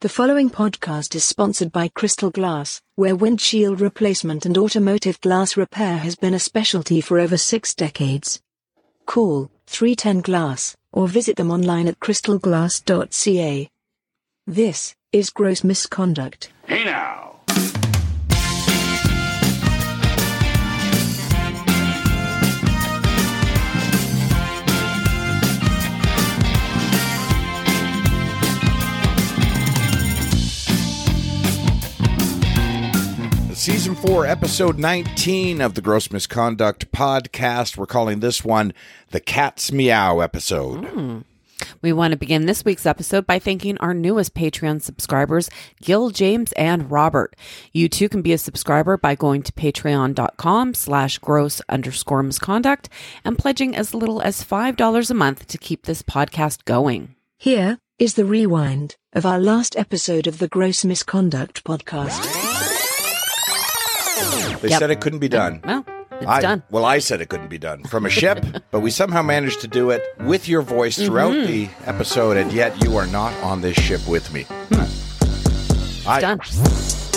The following podcast is sponsored by Crystal Glass, where windshield replacement and automotive glass repair has been a specialty for over six decades. Call 310 Glass or visit them online at crystalglass.ca. This is gross misconduct. Hey now. Season 4, Episode 19 of the Gross Misconduct Podcast. We're calling this one the Cat's Meow episode. Hmm. We want to begin this week's episode by thanking our newest Patreon subscribers, Gil, James, and Robert. You too can be a subscriber by going to patreon.com slash gross underscore misconduct and pledging as little as $5 a month to keep this podcast going. Here is the rewind of our last episode of the Gross Misconduct Podcast. They Yep. said it couldn't be done. Well, it's I, done. Well, I said it couldn't be done from a ship, but we somehow managed to do it with your voice throughout Mm-hmm. the episode, and yet you are not on this ship with me. I, Done.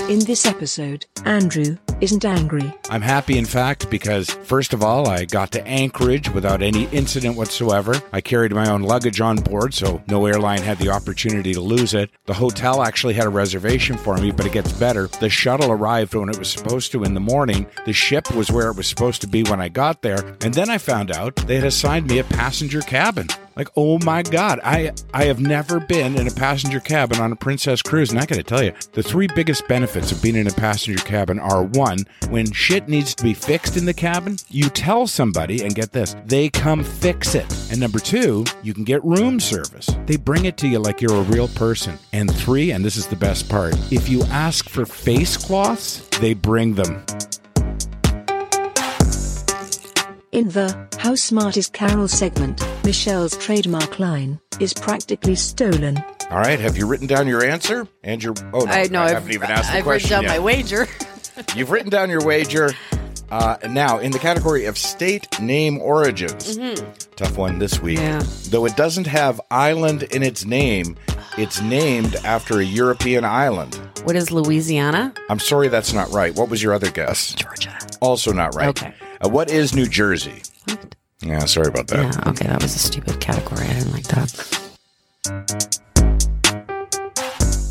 In this episode, Andrew isn't angry. I'm happy, in fact, because first of all, I got to Anchorage without any incident whatsoever. I carried my own luggage on board, so no airline had the opportunity to lose it. The hotel actually had a reservation for me, but it gets better. The shuttle arrived when it was supposed to in the morning. The ship was where it was supposed to be when I got there, and then I found out they had assigned me a passenger cabin. Like, oh my God, I I have never been in a passenger cabin on a Princess Cruise, and I got to tell you, the three biggest benefits of being in a passenger cabin are one, when shit needs to be fixed in the cabin, you tell somebody, and get this, they come fix it. And number two, you can get room service. They bring it to you like you're a real person. And three, and this is the best part, if you ask for face cloths, they bring them. In the How Smart is Carl segment, Michelle's trademark line is practically stolen. all right, have you written down your answer? And your. Oh, no, I know. I I've, haven't even asked the I've written down yet. my wager. You've written down your wager. Uh, now, in the category of state name origins, tough one this week. Yeah. Though it doesn't have island in its name, it's named after a European island. What is Louisiana? I'm sorry, that's not right. What was your other guess? Georgia. Also not right. Okay. Uh, what is New Jersey? What? Yeah, sorry about that. Yeah, okay, that was a stupid category. I didn't like that.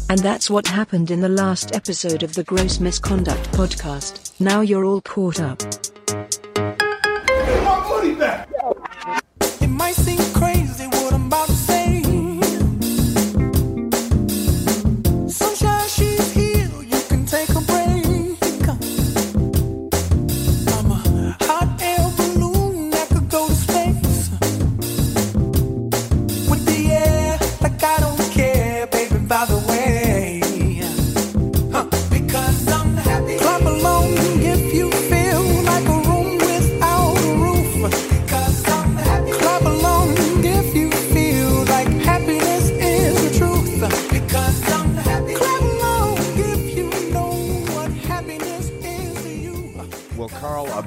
And that's what happened in the last episode of the Gross Misconduct Podcast. Now you're all caught up. It might seem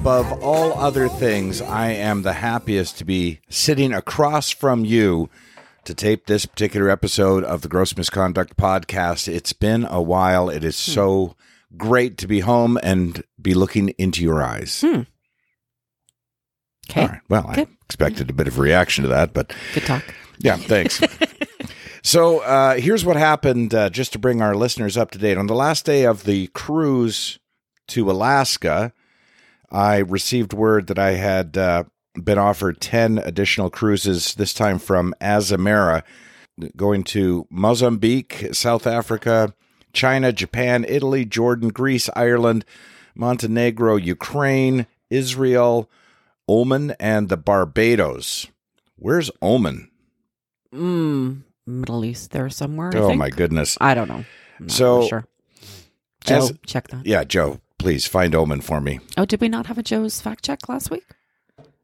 above all other things, I am the happiest to be sitting across from you to tape this particular episode of the Gross Misconduct Podcast. It's been a while. It is so great to be home and be looking into your eyes. Okay. All right. Well, I expected a bit of a reaction to that, but Good talk. yeah, thanks. so uh, here's what happened uh, just to bring our listeners up to date. On the last day of the cruise to Alaska, I received word that I had uh, been offered 10 additional cruises, this time from Azamara, going to Mozambique, South Africa, China, Japan, Italy, Jordan, Greece, Ireland, Montenegro, Ukraine, Israel, Oman, and the Barbados. Where's Oman? Mm, Middle East there somewhere. I Oh my goodness. I don't know. So, sure. Joe, as- check that. Yeah, Joe, please find Oman for me. Oh, did we not have a Joe's fact check last week?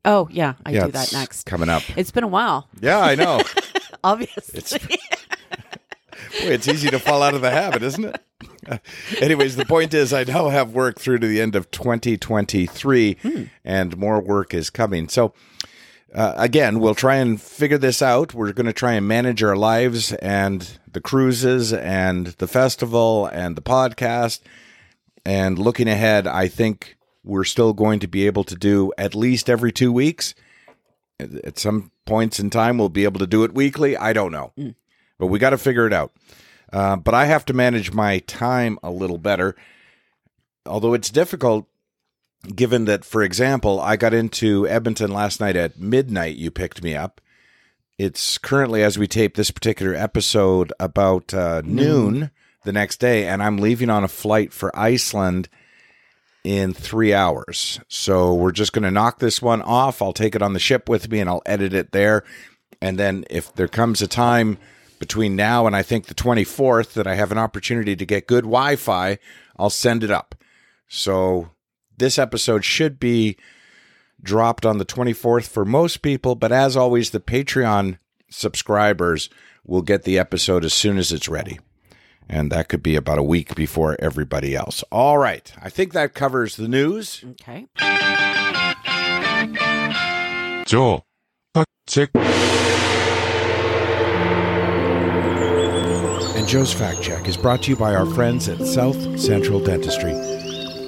Oh, yeah, I yeah, do that next. Coming up. It's been a while, Yeah, I know. obviously. It's Boy, it's easy to fall out of the habit, isn't it? Anyways, the point is, I now have work through to the end of 2023, Hmm. and more work is coming. So, uh, again, we'll try and figure this out. We're going to try and manage our lives and the cruises and the festival and the podcast. And looking ahead, I think we're still going to be able to do at least every two weeks. At- some points in time, we'll be able to do it weekly. I don't know, but we got to figure it out. Uh, but I have to manage my time a little better, although it's difficult given that, for example, I got into Edmonton last night at midnight. You picked me up. It's currently, as we tape this particular episode, about uh, noon the next day, and I'm leaving on a flight for Iceland in three hours. So we're just going to knock this one off. I'll take it on the ship with me and I'll edit it there. And then if there comes a time between now and I think the 24th that I have an opportunity to get good Wi Fi, I'll send it up. So this episode should be dropped on the 24th for most people, but as always, the Patreon subscribers will get the episode as soon as it's ready and that could be about a week before everybody else. All right. I think that covers the news. Okay. Joel, fact check. And Joe's Fact Check is brought to you by our friends at South Central Dentistry.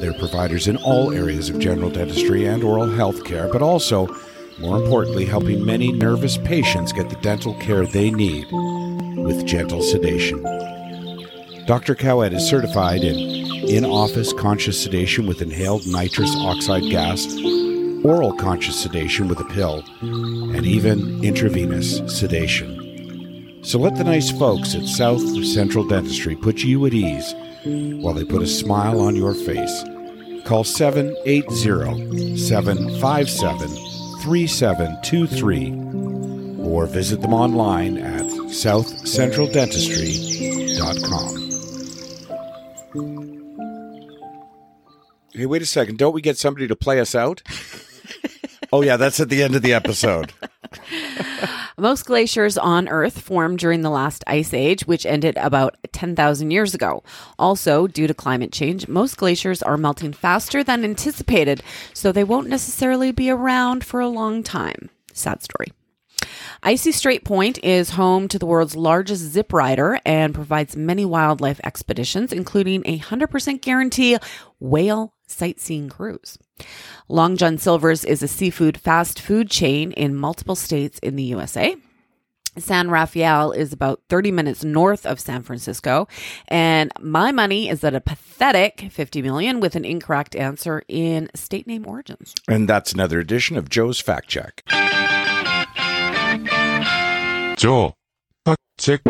They're providers in all areas of general dentistry and oral health care, but also, more importantly, helping many nervous patients get the dental care they need with gentle sedation. Dr. Cowett is certified in in office conscious sedation with inhaled nitrous oxide gas, oral conscious sedation with a pill, and even intravenous sedation. So let the nice folks at South Central Dentistry put you at ease while they put a smile on your face. Call 780 757 3723 or visit them online at southcentraldentistry.com. Hey, wait a second. Don't we get somebody to play us out? oh, yeah. That's at the end of the episode. Most glaciers on Earth formed during the last ice age, which ended about 10,000 years ago. Also, due to climate change, most glaciers are melting faster than anticipated, so they won't necessarily be around for a long time. Sad story. Icy Strait Point is home to the world's largest zip rider and provides many wildlife expeditions, including a 100% guarantee whale sightseeing cruise. Long John Silver's is a seafood fast food chain in multiple states in the USA. San Rafael is about 30 minutes north of San Francisco. And my money is at a pathetic 50 million with an incorrect answer in state name origins. And that's another edition of Joe's Fact Check. Joel. Check.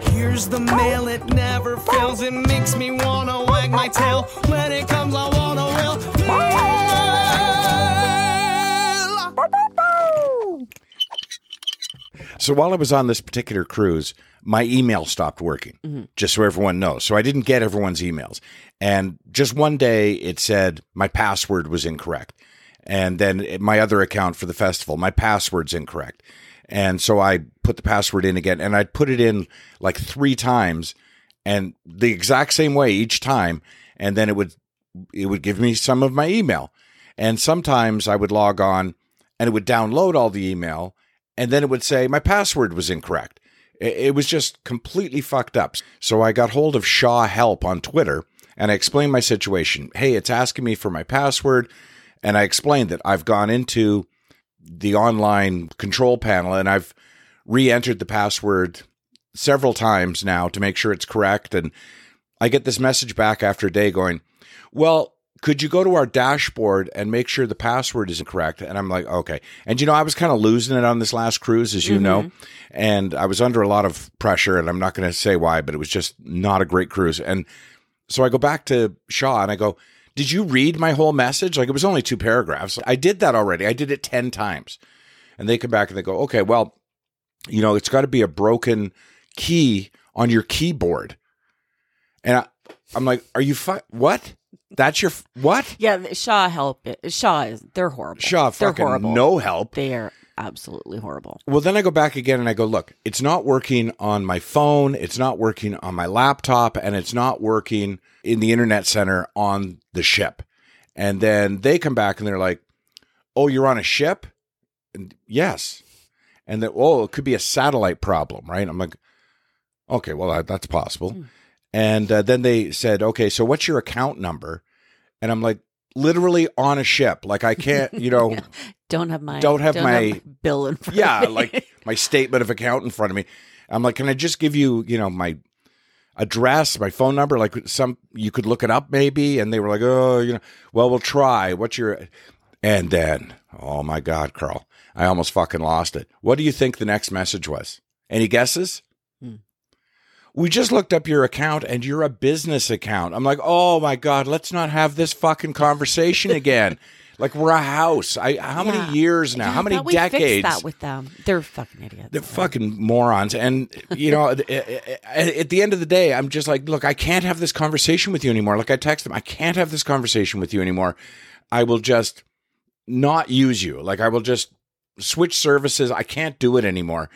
Here's the mail, it never fails. It makes me wanna wag my tail. When it comes, I wanna will. So while I was on this particular cruise, my email stopped working, mm-hmm. just so everyone knows. So I didn't get everyone's emails. And just one day it said my password was incorrect. And then my other account for the festival, my password's incorrect. And so I put the password in again and I'd put it in like three times and the exact same way each time. And then it would, it would give me some of my email. And sometimes I would log on and it would download all the email and then it would say my password was incorrect. It was just completely fucked up. So I got hold of Shaw Help on Twitter and I explained my situation. Hey, it's asking me for my password. And I explained that I've gone into the online control panel and I've re entered the password several times now to make sure it's correct. And I get this message back after a day going, Well, could you go to our dashboard and make sure the password is correct? And I'm like, okay. And you know, I was kind of losing it on this last cruise, as you know, mm-hmm. and I was under a lot of pressure, and I'm not going to say why, but it was just not a great cruise. And so I go back to Shaw and I go, Did you read my whole message? Like it was only two paragraphs. I did that already. I did it 10 times. And they come back and they go, Okay, well, you know, it's got to be a broken key on your keyboard. And I, I'm like, Are you fu- what? That's your f- what? Yeah, Shaw help. Shaw is they're horrible. Shaw they're fucking horrible. no help. They are absolutely horrible. Well, then I go back again and I go, look, it's not working on my phone, it's not working on my laptop, and it's not working in the internet center on the ship. And then they come back and they're like, "Oh, you're on a ship?" And yes. And then, oh, it could be a satellite problem, right? I'm like, okay, well, that's possible. Hmm. And uh, then they said, okay, so what's your account number? And I'm like, literally on a ship. Like I can't, you know, Don't have my Don't have my- bill in front yeah, of me. like my statement of account in front of me. I'm like, can I just give you, you know, my address, my phone number? Like some, you could look it up maybe. And they were like, oh, you know, well, we'll try. What's your, and then, oh my God, Carl, I almost fucking lost it. What do you think the next message was? Any guesses? We just looked up your account and you're a business account. I'm like, oh my God, let's not have this fucking conversation again. like we're a house. I how Yeah. many years now? Yeah, how many thought we fixed decades? that with them. They're fucking idiots. They're fucking morons. And, you know, at at the end of the day, I'm just like, look, I can't have this conversation with you anymore. Like I text them, I can't have this conversation with you anymore. I will just not use you. Like I will just switch services. I can't do it anymore.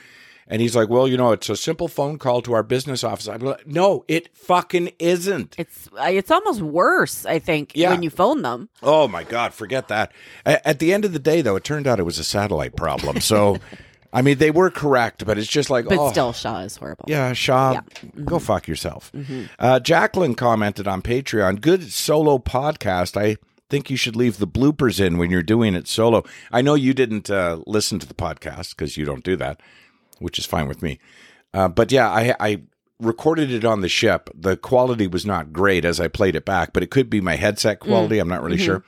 And he's like, well, you know, it's a simple phone call to our business office. I'm like, no, it fucking isn't. It's it's almost worse, I think, Yeah. when you phone them. Oh my God, forget that. At the end of the day, though, it turned out it was a satellite problem. So, I mean, they were correct, but it's just like, But oh, still, Shaw is horrible. Yeah, Shaw, Yeah. Mm-hmm. go fuck yourself. Uh, Jacqueline commented on Patreon, good solo podcast. I think you should leave the bloopers in when you're doing it solo. I know you didn't uh, listen to the podcast because you don't do that, which is fine with me. Uh, but yeah, I, I recorded it on the ship. The quality was not great as I played it back, but it could be my headset mm. quality. I'm not really mm-hmm. sure.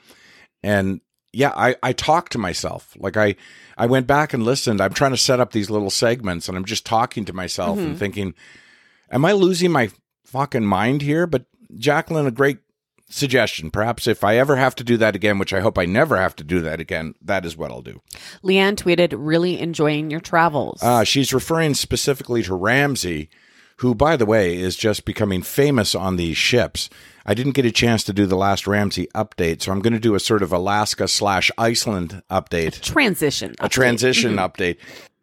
And yeah, I, I talked to myself. Like I, I went back and listened. I'm trying to set up these little segments and I'm just talking to myself and mm-hmm. thinking, am I losing my fucking mind here? But Jacqueline, a great suggestion. Perhaps if I ever have to do that again, which I hope I never have to do that again, that is what I'll do. Leanne tweeted, really enjoying your travels. Uh, she's referring specifically to Ramsey, who, by the way, is just becoming famous on these ships. I didn't get a chance to do the last Ramsey update, so I'm going to do a sort of Alaska slash Iceland update. transition. a transition update.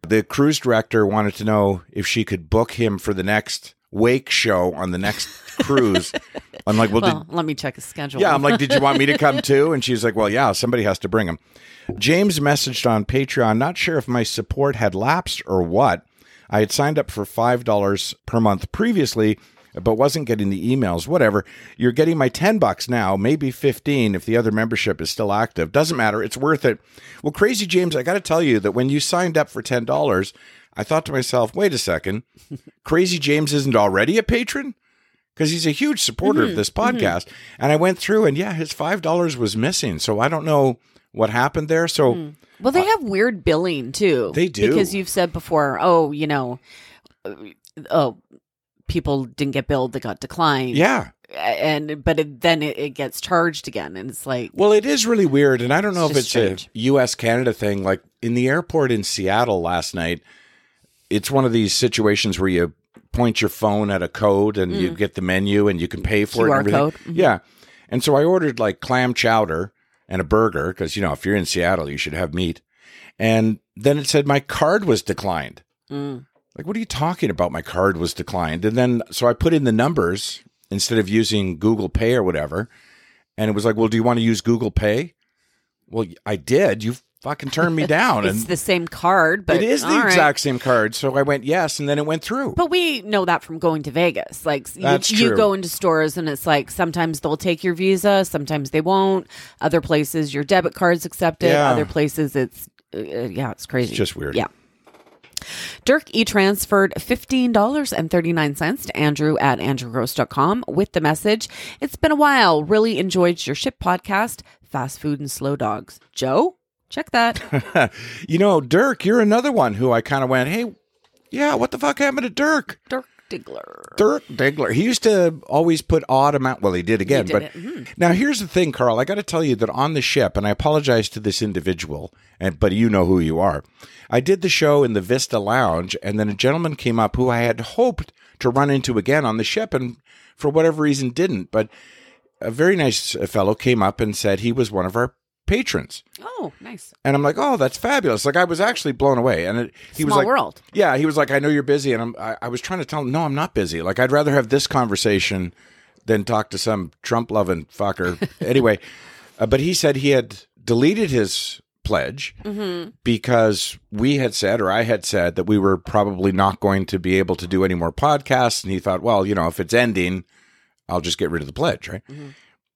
The cruise director wanted to know if she could book him for the next wake show on the next cruise. I'm like, well, Well, did, let me check his schedule. yeah, I'm like, did you want me to come too? And she's like, well, yeah, somebody has to bring him. James messaged on Patreon, not sure if my support had lapsed or what. I had signed up for $5 per month previously, but wasn't getting the emails. Whatever. You're getting my 10 bucks now, maybe 15 if the other membership is still active. Doesn't matter. It's worth it. Well, Crazy James, I got to tell you that when you signed up for $10, I thought to myself, wait a second. Crazy James isn't already a patron? Because he's a huge supporter Mm-hmm. of this podcast. And I went through, and yeah, his five dollars was missing. So I don't know what happened there. So Well, they have weird billing too. They do. because you've said before. Oh, you know, uh, oh, people didn't get billed; they got declined. yeah, and but it, then it, it gets charged again, and it's like well, it is really weird, and I don't know It's if it's just a. U.S. Canada thing. Like in the airport in Seattle last night, it's one of these situations where you point your phone at a code and you get the menu and you can pay for it. QR and everything. code? Mhm. Yeah, and so I ordered like clam chowder and a burger because you know if you're in Seattle, you should have meat. And then it said my card was declined. mm, Like, what are you talking about? My card was declined. And then, so I put in the numbers instead of using Google Pay or whatever. And it was like, well, do you want to use Google Pay? Well, I did. You fucking turned me down. it's and the same card, but it is the right. exact same card. So I went yes. And then it went through. But we know that from going to Vegas. Like you, you go into stores and it's like sometimes they'll take your Visa, sometimes they won't. Other places your debit card's accepted. Yeah. Other places it's uh, yeah, it's crazy. It's just weird. Yeah. Dirk e transferred $15.39 to Andrew at andrewgross.com with the message It's been a while. Really enjoyed your ship podcast, Fast Food and Slow Dogs. Joe, check that. you know, Dirk, you're another one who I kind of went, hey, yeah, what the fuck happened to Dirk? Dirk Diggler. Dirk Diggler. He used to always put odd amount. Well, he did again. did but. Mhm. now here's the thing, Carl. I got to tell you that on the ship, and I apologize to this individual, and but you know who you are. I did the show in the Vista Lounge, and then a gentleman came up who I had hoped to run into again on the ship, and for whatever reason didn't. But a very nice fellow came up and said he was one of our patrons. Oh, nice. And I'm like, oh, that's fabulous. Like I was actually blown away. And it, he was like, world. yeah, he was like, I know you're busy, and I'm. I, I was trying to tell him, no, I'm not busy. Like I'd rather have this conversation than talk to some Trump loving fucker. anyway, Uh, but he said he had deleted his pledge because we had said, or I had said, that we were probably not going to be able to do any more podcasts. And he thought, well, you know, if it's ending, I'll just get rid of the pledge, right?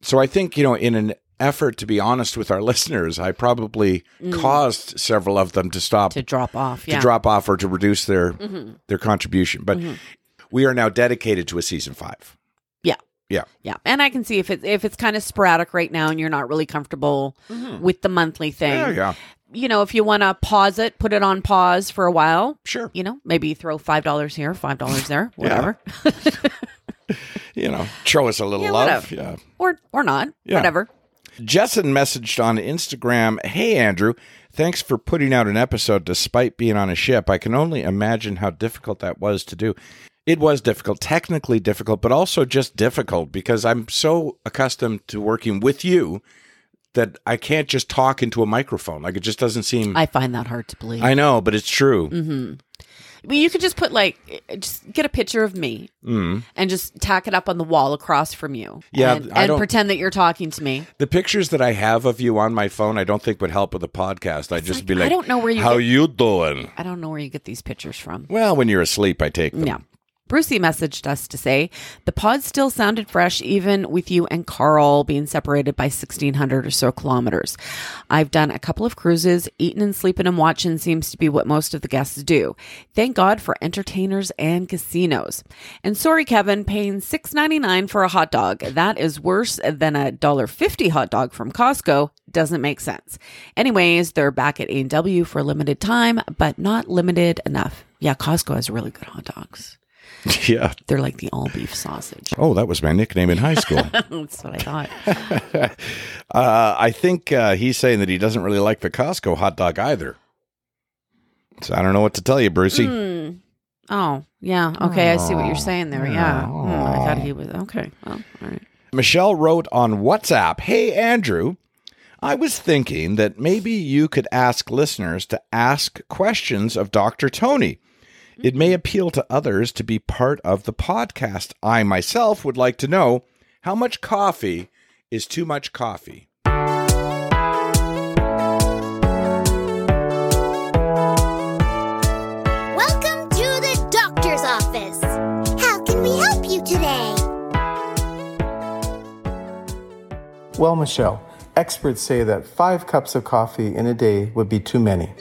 So I think, you know, in an effort to be honest with our listeners, I probably mm. caused several of them to stop to drop off. to drop off or to reduce their mm-hmm. their contribution. But mm-hmm. we are now dedicated to a season five. Yeah. Yeah. Yeah, and I can see if it's if it's kind of sporadic right now, and you're not really comfortable mm-hmm. with the monthly thing. Yeah, yeah. You know, if you want to pause it, put it on pause for a while. Sure. You know, maybe throw five dollars here, five dollars there, whatever, You know, show us a little Yeah, love. whatever. Yeah. or or not, Yeah. whatever. Jessen messaged on Instagram, Hey, Andrew, thanks for putting out an episode despite being on a ship. I can only imagine how difficult that was to do. It was difficult, technically difficult, but also just difficult because I'm so accustomed to working with you that I can't just talk into a microphone. Like it just doesn't seem. I find that hard to believe. I know, but it's true. Mm-hmm. Mean, you could just put like, just get a picture of me Mm. and just tack it up on the wall across from you. Yeah, and, and pretend that you're talking to me. The pictures that I have of you on my phone, I don't think would help with the podcast. I'd just like, be I don't know where you How get- you doing? I don't know where you get these pictures from. Well, when you're asleep, I take them. Yeah. Brucey messaged us to say the pod still sounded fresh, even with you and Carl being separated by 1,600 or so kilometers. I've done a couple of cruises. Eating and sleeping and watching seems to be what most of the guests do. Thank God for entertainers and casinos. And sorry, Kevin, paying $6.99 for a hot dog. That is worse than a $1.50 hot dog from Costco. Doesn't make sense. Anyways, they're back at A&W for a limited time, but not limited enough. Yeah, Costco has really good hot dogs. Yeah. They're like the all beef sausage. Oh, that was my nickname in high school. That's what I thought. uh, I think uh, he's saying that he doesn't really like the Costco hot dog either. So I don't know what to tell you, Brucey. Hmm. Oh, yeah. Okay, I see what you're saying there. Yeah. Hmm, I thought he was okay. Well, all right. Michelle wrote on WhatsApp Hey, Andrew, I was thinking that maybe you could ask listeners to ask questions of Dr. Tony. It may mm-hmm. appeal to others to be part of the podcast. I myself would like to know how much coffee is too much coffee. Welcome to the doctor's office. How can we help you today? Well, Michelle, experts say that five cups of coffee in a day would be too many.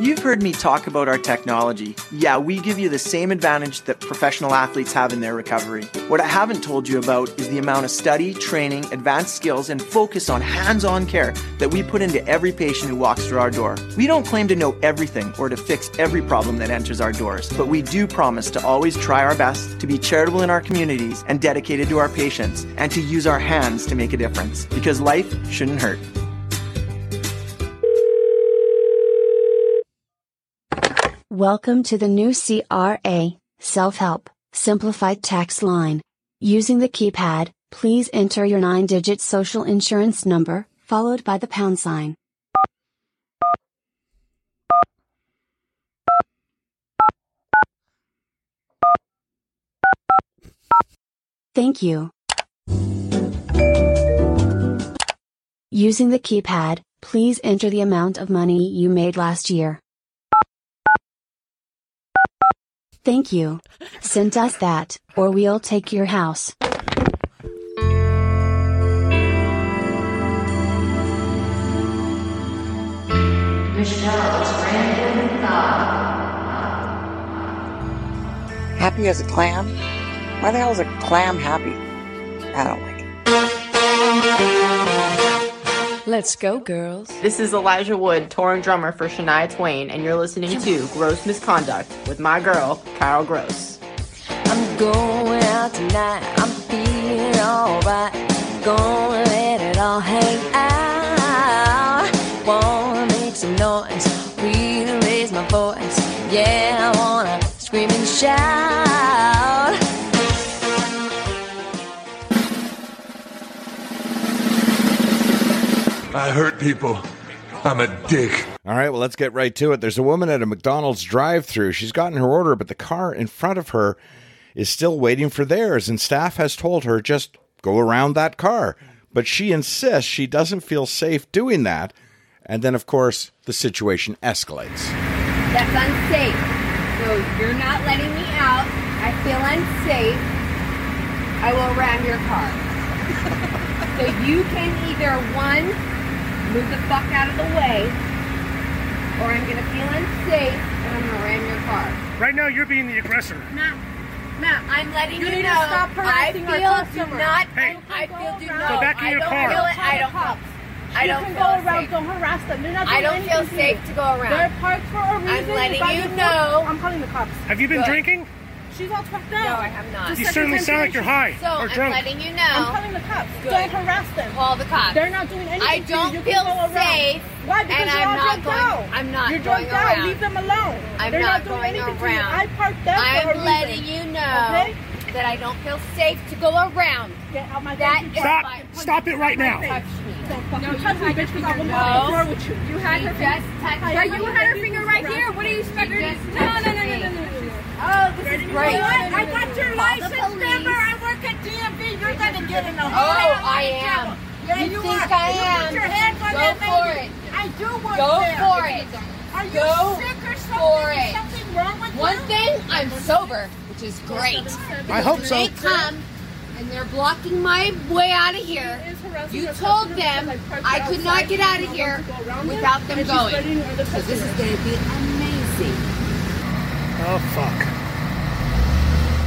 You've heard me talk about our technology. Yeah, we give you the same advantage that professional athletes have in their recovery. What I haven't told you about is the amount of study, training, advanced skills, and focus on hands on care that we put into every patient who walks through our door. We don't claim to know everything or to fix every problem that enters our doors, but we do promise to always try our best, to be charitable in our communities, and dedicated to our patients, and to use our hands to make a difference. Because life shouldn't hurt. Welcome to the new CRA, Self Help, Simplified Tax Line. Using the keypad, please enter your nine digit social insurance number, followed by the pound sign. Thank you. Using the keypad, please enter the amount of money you made last year. Thank you. Send us that, or we'll take your house. Happy as a clam? Why the hell is a clam happy? I don't like it. Let's go, girls. This is Elijah Wood, touring drummer for Shania Twain, and you're listening to Gross Misconduct with my girl, Carl Gross. I'm going out tonight. I'm feeling alright. Gonna let it all hang out. Wanna make some noise. Really raise my voice. Yeah, I wanna scream and shout. I hurt people. I'm a dick. All right, well, let's get right to it. There's a woman at a McDonald's drive through. She's gotten her order, but the car in front of her is still waiting for theirs, and staff has told her just go around that car. but she insists she doesn't feel safe doing that. And then, of course, the situation escalates. That's unsafe. So you're not letting me out. I feel unsafe. I will ram your car. so you can either one, move the fuck out of the way, or I'm gonna feel unsafe and I'm gonna ram your car. Right now, you're being the aggressor. Matt, Matt, I'm letting You you, know. stop I feel our do not. Hey. I feel do Go back in I your don't car. feel it. I don't. I don't can feel go safe. around. Don't harass them. They're not I don't feel anything to safe you. to go around. They're parked for a reason. I'm letting got you your foot. know. I'm calling the cops. Have you been Good. drinking? She's all fucked No. I have not. Just You certainly sound like you're high. So or I'm drunk. letting you know. I'm calling the cops. Good. Don't harass them. Call the cops. They're not doing anything. I don't You feel can go around. safe, Why? Because and you're I'm all not drugged going- out. I'm not going. You're going drugged out. Leave them alone. I'm They're not not, doing going anything around. to you. I parked them for a I'm reason. letting you know Okay? that I don't feel safe to go around. Get out my That Stop. Stop it right now. Don't fucking No, you touch me, had bitch, because I will not floor with you. You had her finger- just touched Hi, Yeah, what you had her finger right here. What are you expecting? No, no, no, no, no, no, no. Oh, this is You know what? I got your license number. I work at DMV. You're gonna get in a Oh, whole lot of I trouble. am. Yeah, You you, think are. I You am? Put your hands on Go that for lady. it. I do work Go there. for it. Are you Go sick or something? for Is it. something wrong with One you? thing, I'm sober, which is great. I hope so. They come and they're blocking my way out of here. You told them I could not get out of here without them going. So this is going to be amazing. Oh fuck.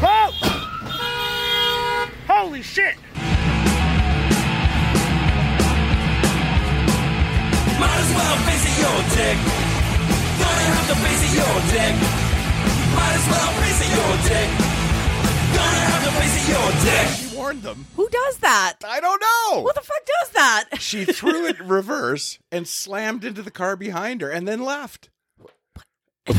Oh! Holy shit! Might as well face it, your dick. Gonna have to face it, your dick. Might as well face it, your dick. Gonna have to face it, your dick. She warned them. Who does that? I don't know. Who the fuck does that? She threw it reverse and slammed into the car behind her and then left.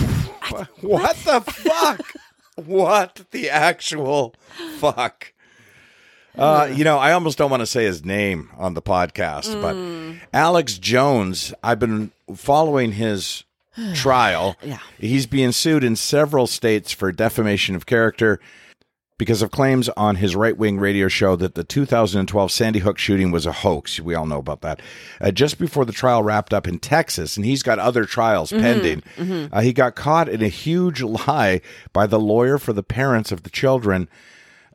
What the fuck? What the actual fuck? Uh, you know, I almost don't want to say his name on the podcast, but Alex Jones, I've been following his trial. Yeah. He's being sued in several states for defamation of character because of claims on his right wing radio show that the 2012 Sandy Hook shooting was a hoax. We all know about that. Uh, just before the trial wrapped up in Texas, and he's got other trials pending, Uh, he got caught in a huge lie by the lawyer for the parents of the children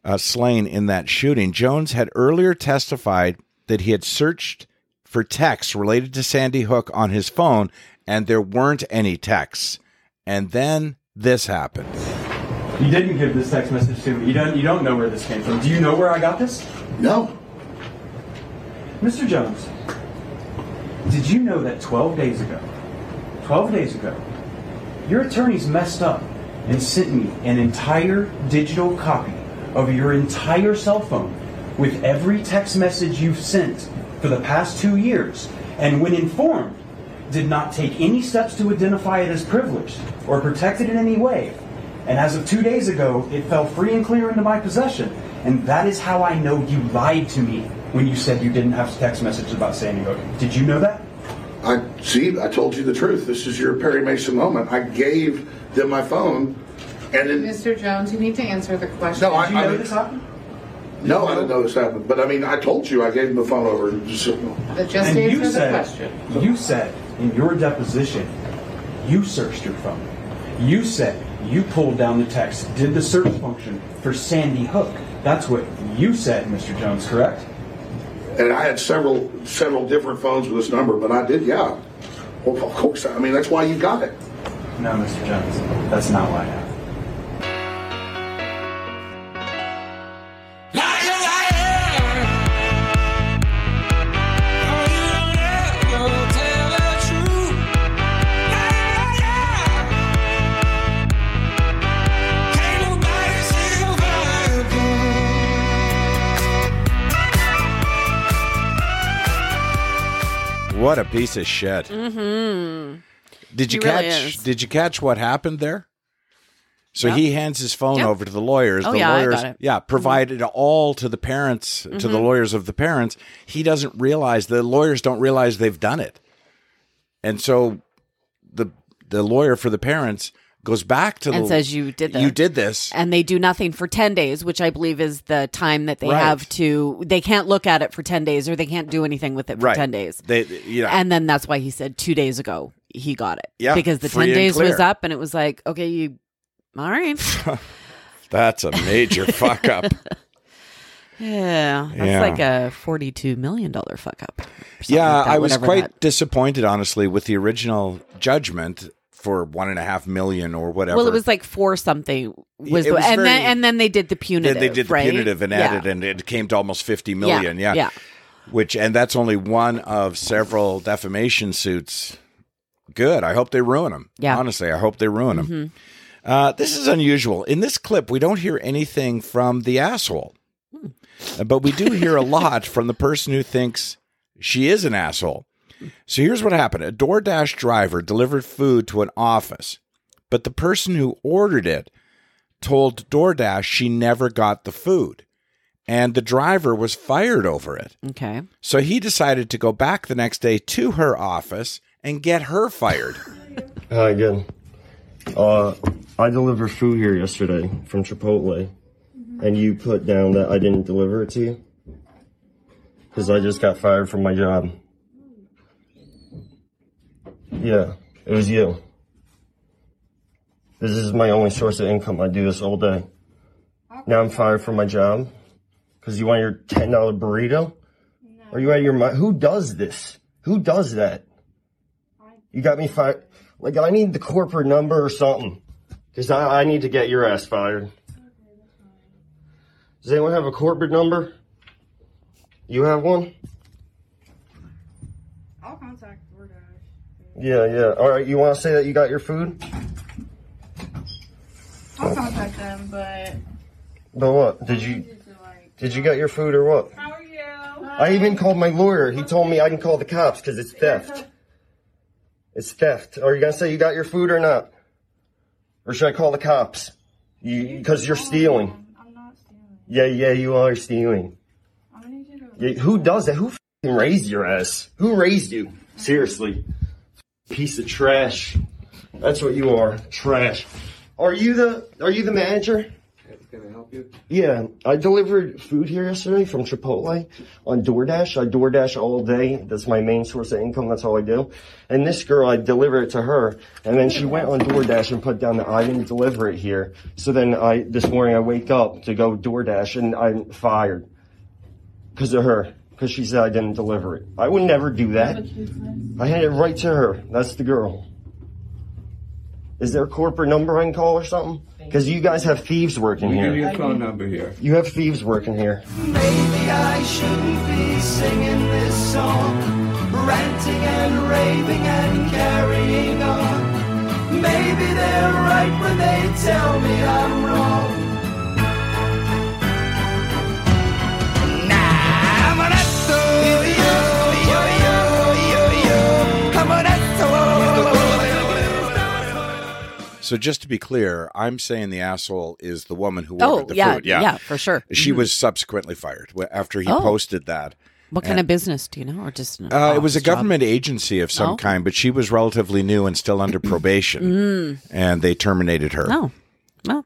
uh, slain in that shooting. Jones had earlier testified that he had searched for texts related to Sandy Hook on his phone, and there weren't any texts. And then this happened. You didn't give this text message to me. You don't. You don't know where this came from. Do you know where I got this? No. Mr. Jones, did you know that 12 days ago, 12 days ago, your attorneys messed up and sent me an entire digital copy of your entire cell phone with every text message you've sent for the past two years, and when informed, did not take any steps to identify it as privileged or protect it in any way. And as of two days ago, it fell free and clear into my possession. And that is how I know you lied to me when you said you didn't have text messages about Sandy Hook. Did you know that? I see. I told you the truth. This is your Perry Mason moment. I gave them my phone, and then Mr. Jones, you need to answer the question. No, I- Did you I know mean- this happened? no, I didn't know this happened. But I mean, I told you I gave them the phone over. and Just, But just and answer you the said, question. You said in your deposition, you searched your phone. You said you pulled down the text, did the search function for Sandy Hook. That's what you said, Mr. Jones, correct? and I had several several different phones with this number, but I did. Yeah. Well, of course. I mean, that's why you got it. No, Mr. Jones, that's not why I What a piece of shit. Mm-hmm. Did you He really catch? is. Did you catch what happened there? So he hands his phone over to the lawyers. Oh, the yeah, I lawyers, got it. yeah, provided all to the parents, to the Mhm. lawyers of the parents. He doesn't realize the lawyers don't realize they've done it, and so the the lawyer for the parents goes back to and the says you did this. you did this. and they do nothing for 10 days which i believe is the time that they Right. have to they can't look at it for 10 days or they can't do anything with it for Right. 10 days They, you know, and then that's why he said two days ago he got it Yeah, because the 10 and days was up and it was like okay you all right that's a major fuck up. yeah that's Yeah. like a 42 million dollar fuck up Yeah, like that, I was quite that- disappointed, honestly, with the original judgment for one and a half million or whatever. well it was like four something was, the, was and very- then and then they did the They- punitive they did the right? punitive and Yeah. added, and it came to almost fifty million. Yeah, yeah. Which and that's only one of several defamation suits. Good. I hope they ruin them. Yeah. Honestly, I hope they ruin them. Mhm. Uh, this is unusual. In this clip, we don't hear anything from the asshole, Uh, but we do hear a lot from the person who thinks she is an asshole. So here's what happened a DoorDash driver delivered food to an office, but the person who ordered it told DoorDash she never got the food, and the driver was fired over it. okay So he decided to go back the next day to her office and get her fired. Hi again. Uh, I delivered food here yesterday from Chipotle, and you put down that I didn't deliver it to you because I just got fired from my job. Yeah, it was you. This is my only source of income. I do this all day. Now I'm fired from my job because you want your ten dollar burrito. Are you out of your mind? Who does this? Who does that? You got me fired. Like, I need the corporate number or something. Because I, I need to get your ass fired. Does anyone have a corporate number? You have one? I'll contact DoorDash. Yeah, yeah. All right, you want to say that you got your food? I'll contact them, but But what? Did you did you get your food or what? how are you? I even called my lawyer. He told me I can call the cops because it's theft. It's theft. Are you gonna say you got your food or not? Or should I call the cops? You because you're stealing. I'm not stealing. Yeah, yeah, you are stealing. Yeah, who does that? Who raised your ass? Who raised you? Seriously, piece of trash. That's what you are, trash. Are you the Are you the manager? Can I help you? Yeah, I delivered food here yesterday from Chipotle on DoorDash. I DoorDash all day. That's my main source of income. That's all I do. And this girl, I delivered it to her, and then she went on DoorDash and put down that I didn't deliver it here. So then I, this morning, I wake up to go DoorDash, and I'm fired because of her. Because she said I didn't deliver it. I would never do that. I had it right to her. That's the girl. Is there a corporate number I can call or something? Because you guys have thieves working We here. give you a phone number here. You have thieves working here. Maybe I shouldn't be singing this song, ranting and raving and carrying on. Maybe they're right when they tell me I'm wrong. So just to be clear, I'm saying the asshole is the woman who ordered Oh, the yeah, food. Yeah, yeah, for sure. She Mhm. was subsequently fired after he Oh. posted that. what kind of business do you know or just Uh, it was a job? government agency of some Oh. kind, but she was relatively new and still under probation, Mm. and they terminated her. Oh. Well.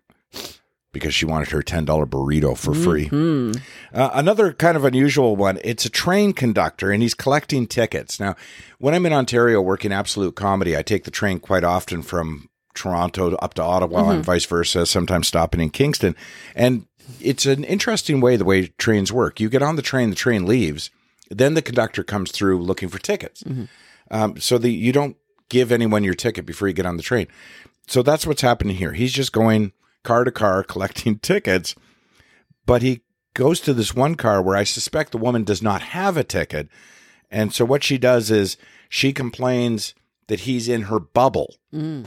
Because she wanted her ten dollar burrito for free. Mhm. Uh, another kind of unusual one. It's a train conductor, and he's collecting tickets. Now, when I'm in Ontario working Absolute Comedy, I take the train quite often from Toronto up to Ottawa and Mhm. vice versa. Sometimes stopping in Kingston, and it's an interesting way the way trains work. You get on the train, the train leaves, then the conductor comes through looking for tickets. Um, so the you don't give anyone your ticket before you get on the train. So that's what's happening here. He's just going car to car collecting tickets, but he goes to this one car where I suspect the woman does not have a ticket. And so what she does is she complains that he's in her bubble. Mm.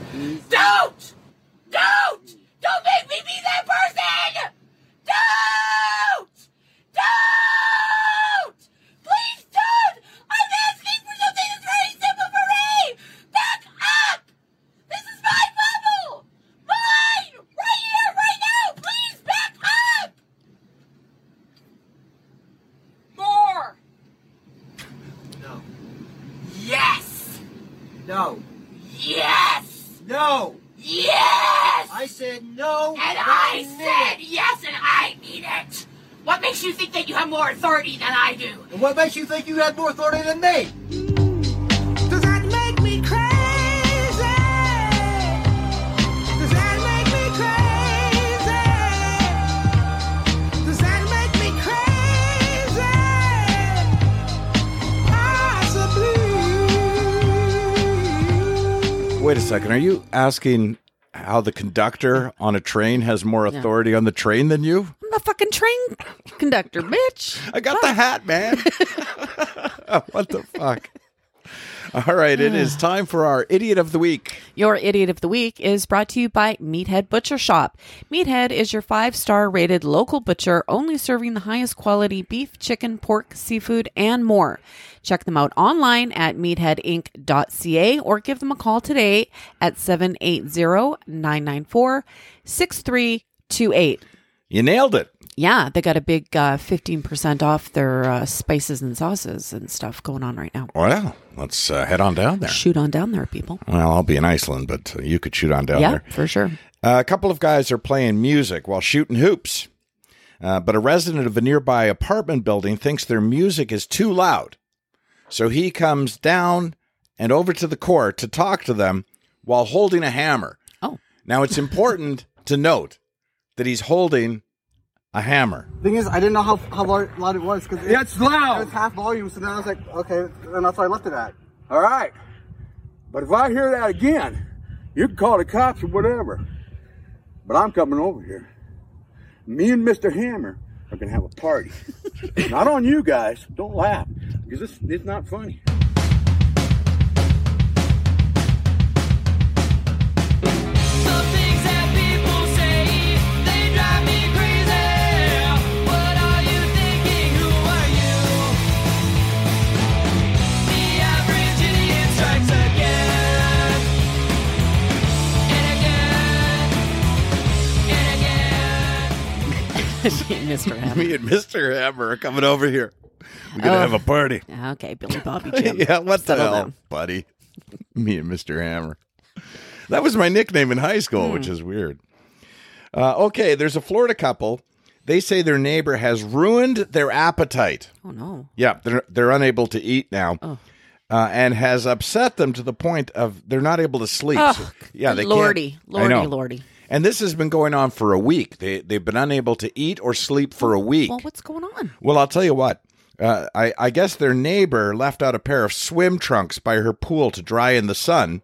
Don't! Don't! Don't make me be that person! Don't! Don't! No. Yes! No! Yes! I said no. And I said it. yes, and I mean it. What makes you think that you have more authority than I do? And what makes you think you have more authority than me? Wait a second. Are you asking how the conductor on a train has more authority on the train than you? I'm the fucking train conductor, bitch. I got the hat, man. what the fuck? All right, it is time for our idiot of the week. Your idiot of the week is brought to you by Meathead Butcher Shop. Meathead is your five star rated local butcher, only serving the highest quality beef, chicken, pork, seafood, and more. Check them out online at meatheadinc.ca or give them a call today at 780 994 6328. You nailed it. Yeah, they got a big uh, 15% off their uh, spices and sauces and stuff going on right now. Well, let's uh, head on down there. Shoot on down there, people. Well, I'll be in Iceland, but uh, you could shoot on down yeah, there. for sure. Uh, a couple of guys are playing music while shooting hoops, uh, but a resident of a nearby apartment building thinks their music is too loud. So he comes down and over to the court to talk to them while holding a hammer. Oh. Now, it's important to note that he's holding a hammer. Thing is, I didn't know how, how loud loud it was because Yeah, it's loud. It's half volume, so then I was like, okay, and that's why I left it at. All right. But if I hear that again, you can call the cops or whatever. But I'm coming over here. Me and Mr. Hammer are going to have a party. not on you guys. Don't laugh. Because it's, it's not funny. Mr. Hammer. Me and Mr. Hammer are coming over here. We're going to Oh. have a party. Okay, Billy Bobby Jim. yeah, what the Settle hell, down. buddy? Me and Mr. Hammer. That was my nickname in high school, which is weird. Uh, okay, there's a Florida couple. They say their neighbor has ruined their appetite. Oh, no. Yeah, they're they're unable to eat now, Oh. uh, and has upset them to the point of they're not able to sleep. Oh, So- yeah, they lordy, can't. lordy, I know. lordy. And this has been going on for a week. They they've been unable to eat or sleep for a week. Well, what's going on? Well, I'll tell you what. Uh, I, I guess their neighbor left out a pair of swim trunks by her pool to dry in the sun,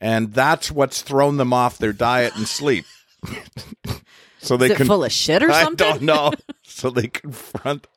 and that's what's thrown them off their diet and sleep. so they Is it can full of shit or something. I don't know. so they confront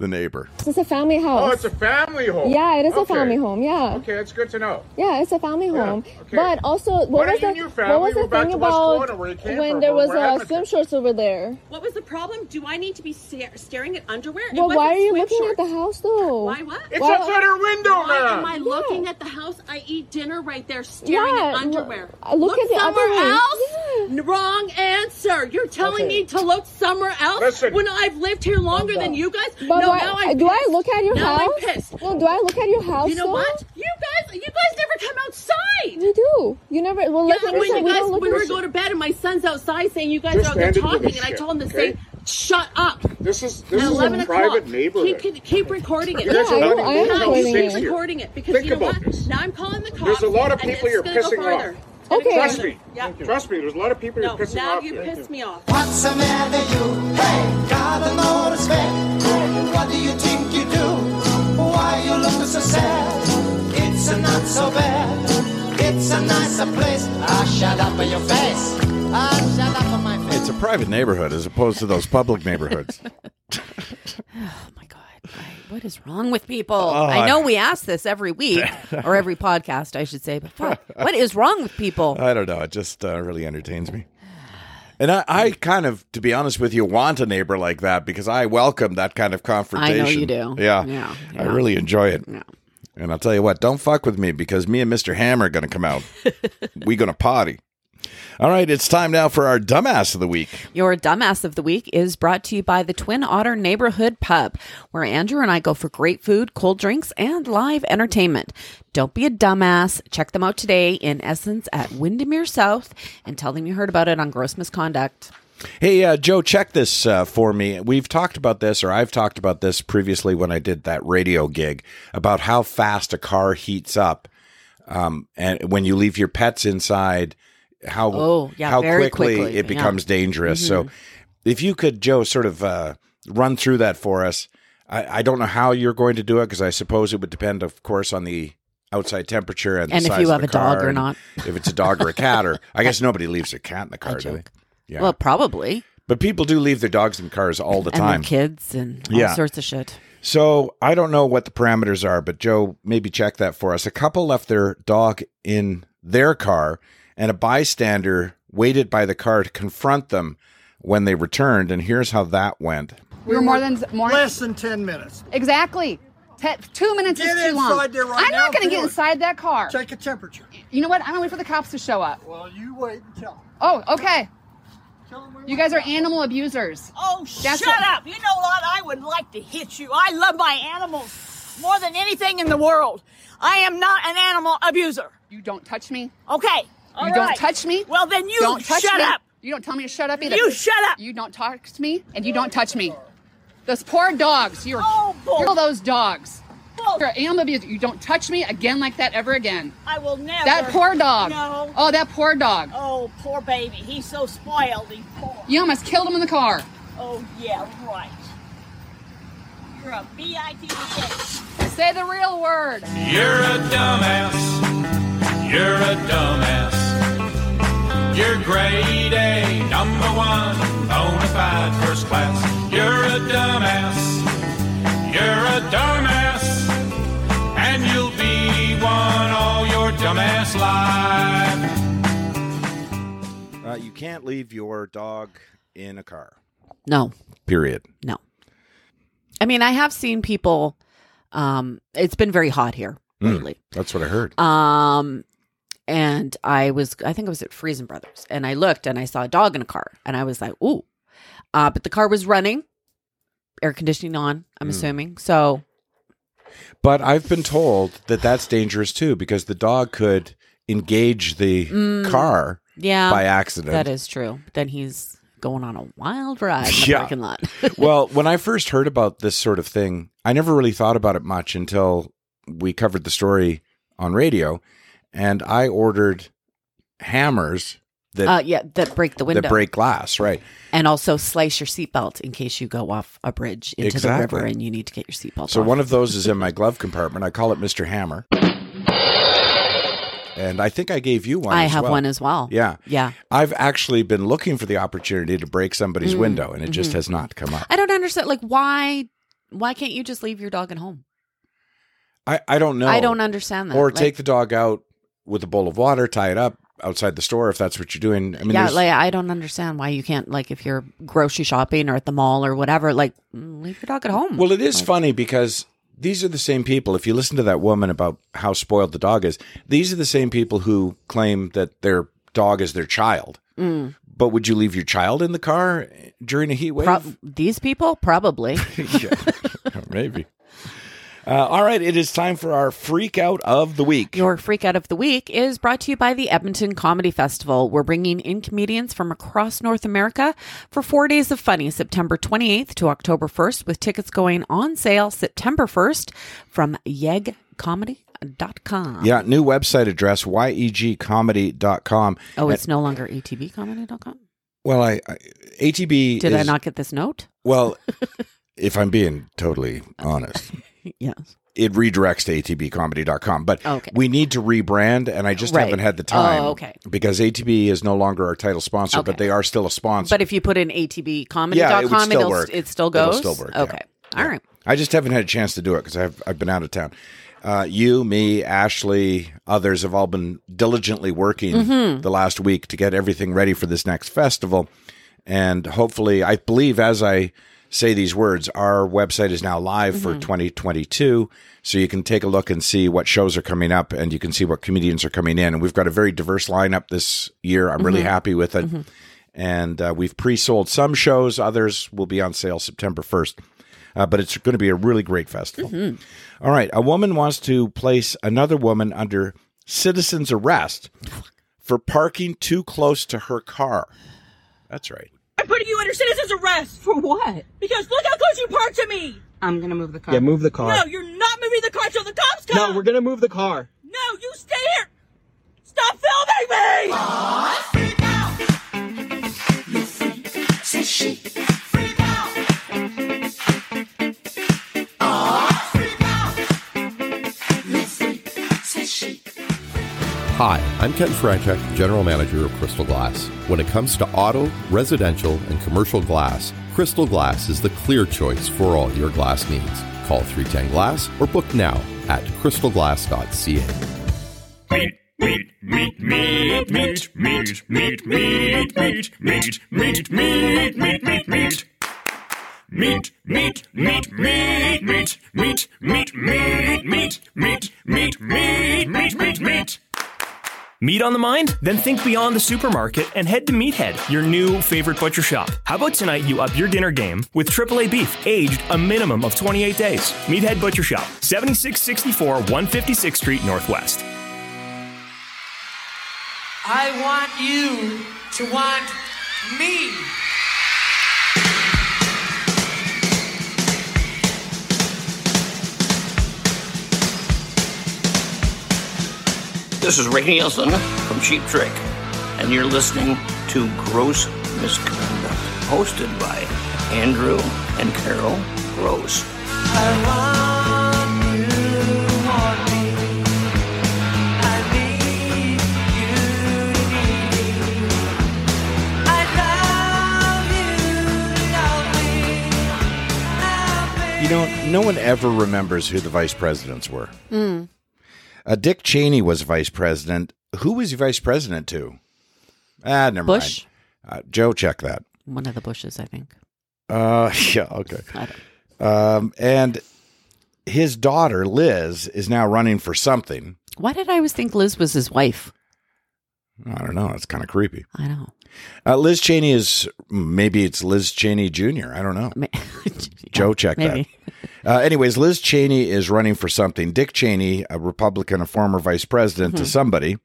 the neighbor. It's a family house. Oh, it's a family home. Yeah, it is Okay. a family home. Yeah. Okay, that's good to know. Yeah, it's a family home. okay. But also, what What was the what was the We're thing about Florida, where you came when from. there was what uh, swim shorts over there? What was the problem? Do I need to be sta- staring at underwear? It Well, why are you looking shorts. at the house though? Why what? It's Why- outside her window, Why man. am I looking at the house? I eat dinner right there, staring Yeah, at underwear. look- look at the somewhere other way. else. N- Wrong answer. You're telling me to look somewhere else Listen. when I've lived here longer than you guys. But no, why- now I'm do I look at your now house? I'm pissed. No, do I look at your house? You know though? what? You guys, you guys never come outside. We do. You never. Well, Yeah, like I when said, you we guys, don't look when we go to bed and my son's outside saying you guys Just are out there talking, this and I told him to okay? say, "Shut up." This is this At is a o'clock. private neighborhood. Keep, keep recording it. You guys Yeah, I not I am even recording it. here. recording it because Think you know about what? this. Now I'm calling the cops. There's a lot of people it's you're pissing off. Further. It's gonna Okay. Trust me. Yeah. Trust me. There's a lot of people No, you're pissing now off. you here. pissed me off. What's the matter with you? Hey, got no respect. What do you think you do? Why you looking so sad? It's a not so bad. It's a nicer place. I shut up in your face. Ah, shut up in my face. It's a private neighborhood as opposed to those public neighborhoods. What is wrong with people? Oh, I know we ask this every week or every podcast, I should say, but fuck, what is wrong with people? I don't know. It just uh, really entertains me. And I, I kind of, to be honest with you, want a neighbor like that because I welcome that kind of confrontation. I know you do. Yeah. Yeah, I really enjoy it. And I'll tell you what, don't fuck with me because me and Mr. Hammer are going to come out. we going to party. All right, it's time now for our dumbass of the week. Your dumbass of the week is brought to you by the Twin Otter Neighborhood Pub, where Andrew and I go for great food, cold drinks, and live entertainment. Don't be a dumbass. Check them out today in Essence at Windermere South and tell them you heard about it on Gross Misconduct. Hey, uh, Joe, check this uh, for me. We've talked about this, or I've talked about this previously when I did that radio gig about how fast a car heats up, um, and when you leave your pets inside, how Oh, yeah, how quickly, quickly, it yeah. becomes dangerous. So, Mhm. if you could, Joe, sort of uh, run through that for us. I, I don't know how you're going to do it because I suppose it would depend, of course, on the outside temperature and, the And if you have a dog or not. If it's a dog or a cat, or I guess nobody leaves their cat in the car, do they? Yeah. Well, probably. But people do leave their dogs in cars all the and time. kids and all Yeah. sorts of shit. So I don't know what the parameters are, but Joe, maybe check that for us. A couple left their dog in their car, and a bystander waited by the car to confront them when they returned. And here's how that went. We were more than more less than ten minutes. Exactly. Te- two minutes Get is too long. there right I'm now, not going to get do it. inside that car. Take a temperature. You know what? I'm going to wait for the cops to show up. Well, you wait and tell. Oh, okay. You guys are animal abusers. Oh, That's shut what- up. You know what? I would like to hit you. I love my animals more than anything in the world. I am not an animal abuser. You don't touch me. Okay. All you don't touch me. Well, then you don't touch shut me. up. You don't tell me to shut up either. You shut up. You don't talk to me, and you don't touch me. Those poor dogs. You're, Oh, bull- you're all those dogs. Bull- You're an animal abuser. You don't touch me again like that ever again. I will never. That poor dog. No. Oh, that poor dog. Oh, poor baby. He's so spoiled. He's poor. You almost killed him in the car. Oh, yeah, right. You're a B-I-T-C-K. Say the real word. You're a dumbass. You're a dumbass. You're grade A, number one, bona fide first class. You're a dumbass. You're a dumbass. And you'll be one all your dumbass life. Uh, you can't leave your dog in a car. No, Period. no. I mean, I have seen people. Um, it's been very hot here Mm, lately. that's what I heard. Um, and I was, I think I was at Freson Brothers, and I looked and I saw a dog in a car, and I was like, "Ooh!" Uh, but the car was running, air conditioning on. I'm Mm. assuming so. But I've been told that that's dangerous too because the dog could engage the Mm, car Yeah, by accident. That is true. Then he's going on a wild ride in the Yeah. parking lot. well, when I first heard about this sort of thing, I never really thought about it much until we covered the story on radio, and I ordered hammers that uh, yeah, that break the window that break glass, right? and also slice your seatbelt in case you go off a bridge into the river and you need to get your seatbelt. So off. one of those is in my glove compartment. I call it Mister Hammer, and I think I gave you one. I have well. one as well. Yeah, Yeah. I've actually been looking for the opportunity to break somebody's Mm, window, and it just mhm. has not come up. I don't understand. Like, why? Why can't you just leave your dog at home? I, I don't know. I don't understand that. Or Like- take the dog out with a bowl of water, tie it up outside the store if that's what you're doing. I mean, yeah, like I don't understand why you can't like if you're grocery shopping or at the mall or whatever, like leave your dog at home. well, it is funny because these are the same people. If you listen to that woman about how spoiled the dog is, these are the same people who claim that their dog is their child. Mm. But would you leave your child in the car during a heat wave? Prob- these people probably. yeah, maybe. Uh, all right, it is time for our freak out of the week. Your freak out of the week is brought to you by the Edmonton Comedy Festival. We're bringing in comedians from across North America for four days of funny, September 28th to October 1st, with tickets going on sale September 1st from yegcomedy.com. Yeah, new website address, yegcomedy.com. Oh, And- it's no longer atbcomedy.com? Well, I, I ATB. Did I not get this note? Well, if I'm being totally honest, yes. it redirects to atbcomedy.com. But Okay. we need to rebrand, and I just Right. haven't had the time. Oh, okay. Because ATB is no longer our title sponsor, Okay. but they are still a sponsor. But if you put in atbcomedy.com, Yeah, it would still it'll, work. it still It'll goes? still work, yeah. Okay. All right. I just haven't had a chance to do it because I've I've been out of town. Uh, you, me, Ashley, others have all been diligently working Mhm. the last week to get everything ready for this next festival, and hopefully, I believe as I say these words. Our website is now live for 2022, so you can take a look and see what shows are coming up, and you can see what comedians are coming in. And we've got a very diverse lineup this year. I'm really Mhm. happy with it. And uh, we've pre-sold some shows; others will be on sale September 1st. Uh, but it's going to be a really great festival. All right, a woman wants to place another woman under citizen's arrest for parking too close to her car. That's right. I'm putting you under citizen's arrest. For what? Because look how close you parked to me. I'm gonna move the car. Yeah, move the car. No, you're not moving the car till the cops come. No, we're gonna move the car. No, you stay here. Stop filming me. Says she. Hi, I'm Ken Franchek, General Manager of Crystal Glass. When it comes to auto, residential, and commercial glass, Crystal Glass is the clear choice for all your glass needs. Call 310 Glass or book now at crystalglass.ca. Meat, meat, meat, meat, meat, meat, meat, meat, meat, meat, meat, meat, meat, meat, meat. Meat, meat, meat, meat, meat, meat, meat, meat, meat, meat, meat, meat, meat, meat, meat. Meat on the mind? Then think beyond the supermarket and head to Meathead, your new favorite butcher shop. How about tonight you up your dinner game with AAA beef, aged a minimum of 28 days? Meathead Butcher Shop, 7664 156th Street Northwest. I want you to want me. This is Ricky Nielsen from Cheap Trick, and you're listening to Gross Misconduct, hosted by Andrew and Carl Gross. I want you want me. I need you need me. I love you love me. You know, no one ever remembers who the vice presidents were. Mm. Uh, Dick Cheney was vice president. Who was he vice president to? Ah, never Bush? mind. Uh, Joe, check that. One of the Bushes, I think. Uh, yeah, okay. Um, and his daughter Liz is now running for something. Why did I always think Liz was his wife? I don't know. It's kind of creepy. I know. Uh, Liz Cheney is maybe it's Liz Cheney Jr. I don't know. Joe, check maybe. That. Uh, anyways, Liz Cheney is running for something. Dick Cheney, a Republican, a former vice president to Mhm. somebody,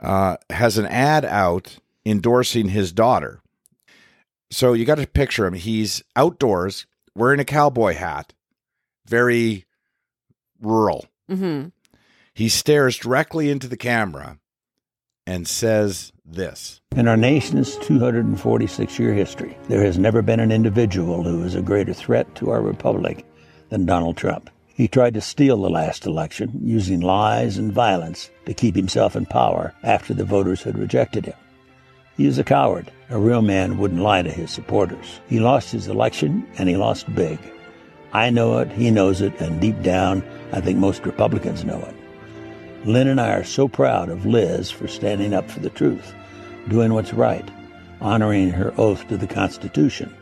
uh, has an ad out endorsing his daughter. So you got to picture him. He's outdoors wearing a cowboy hat, very rural. Mm-hmm. He stares directly into the camera and says this. In our nation's 246 year history, there has never been an individual who is a greater threat to our republic than Donald Trump. He tried to steal the last election using lies and violence to keep himself in power after the voters had rejected him. He is a coward. A real man wouldn't lie to his supporters. He lost his election and he lost big. I know it, he knows it, and deep down, I think most Republicans know it. Lynn and I are so proud of Liz for standing up for the truth, doing what's right, honoring her oath to the Constitution,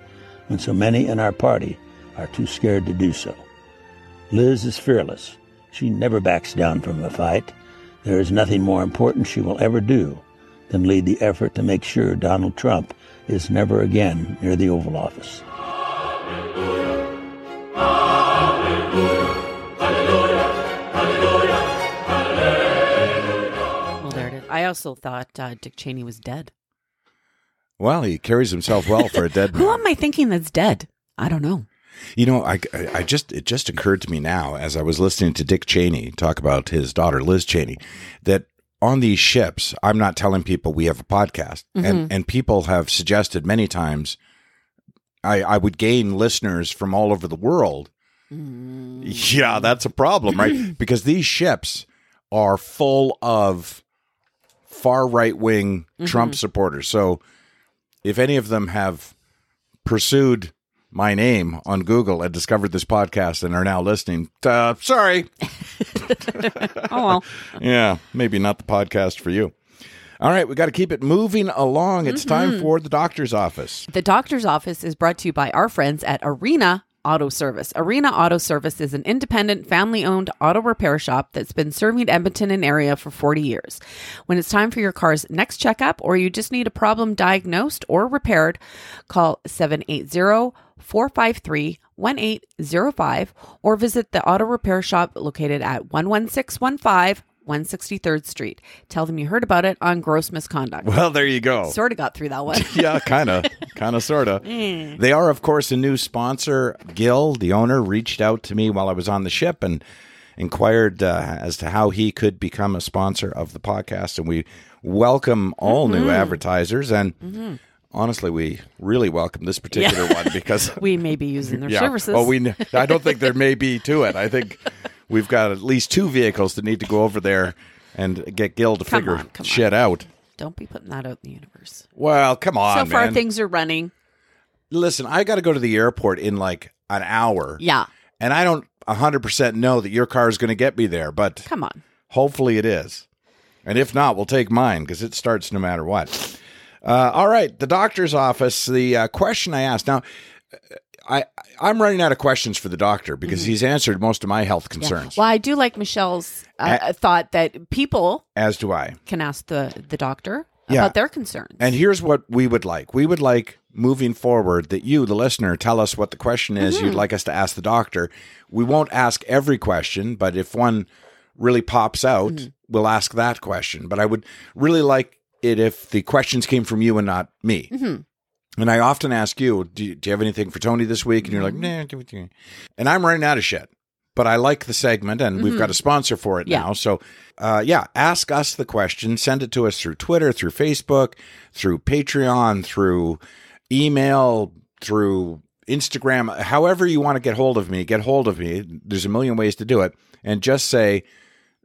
when so many in our party are too scared to do so. Liz is fearless. She never backs down from a fight. There is nothing more important she will ever do than lead the effort to make sure Donald Trump is never again near the Oval Office. Well, there it is. I also thought uh, Dick Cheney was dead. Well, he carries himself well for a dead man. Who am I thinking that's dead? I don't know. You know, I, I just it just occurred to me now as I was listening to Dick Cheney talk about his daughter Liz Cheney that on these ships, I'm not telling people we have a podcast, Mhm. and and people have suggested many times I I would gain listeners from all over the world. Yeah, that's a problem, right? because these ships are full of far right wing Trump Mhm. supporters. So if any of them have pursued my name on Google and discovered this podcast and are now listening, uh, sorry. Oh, well. yeah, maybe not the podcast for you. All right, we got to keep it moving along. It's time Mhm. for the doctor's office. The doctor's office is brought to you by our friends at Arena Auto Service. Arena Auto Service is an independent, family owned auto repair shop that's been serving Edmonton and area for 40 years. When it's time for your car's next checkup or you just need a problem diagnosed or repaired, call 780 453 1805 or visit the auto repair shop located at 11615 163rd Street. Tell them you heard about it on gross misconduct. Well, there you go. Sort of got through that one. yeah, kind of, kind of, sort of. Mm. They are, of course, a new sponsor. Gil, the owner, reached out to me while I was on the ship and inquired uh, as to how he could become a sponsor of the podcast. And we welcome all new Mhm. advertisers. And Mhm. Honestly, we really welcome this particular Yeah. one because we may be using their yeah. services. Well, we. I don't think there may be to it. I think we've got at least two vehicles that need to go over there and get Gil to Come figure on, come on. shit out. Don't be putting that out in the universe. Well, come on, so far, man. things are running. Listen, I got to go to the airport in like an hour. Yeah. And I don't 100% know that your car is going to get me there, but Come on. hopefully it is. And if not, we'll take mine because it starts no matter what. Uh, all right, the doctor's office. The uh, question I asked now, I I'm running out of questions for the doctor because he's answered most of my health Mm-hmm. Yeah. concerns. Well, I do like Michelle's uh, thought that people As do I. can ask the the doctor Yeah. about their concerns. And here's what we would like. We would like moving forward that you, the listener, tell us what the question is Mm-hmm. you'd like us to ask the doctor. We won't ask every question, but if one really pops out, Mm-hmm. we'll ask that question. But I would really like it if the questions came from you and not me. Mhm. And I often ask you, do you, do you have anything for Tony this week? And you're like, Mm-hmm. nah, give it to me. And I'm running out of shit. But I like the segment, and we've Mhm. got a sponsor for it Yeah. now. So, uh, yeah, ask us the question. Send it to us through Twitter, through Facebook, through Patreon, through email, through Instagram. However you want to get hold of me, get hold of me. There's a million ways to do it. And just say,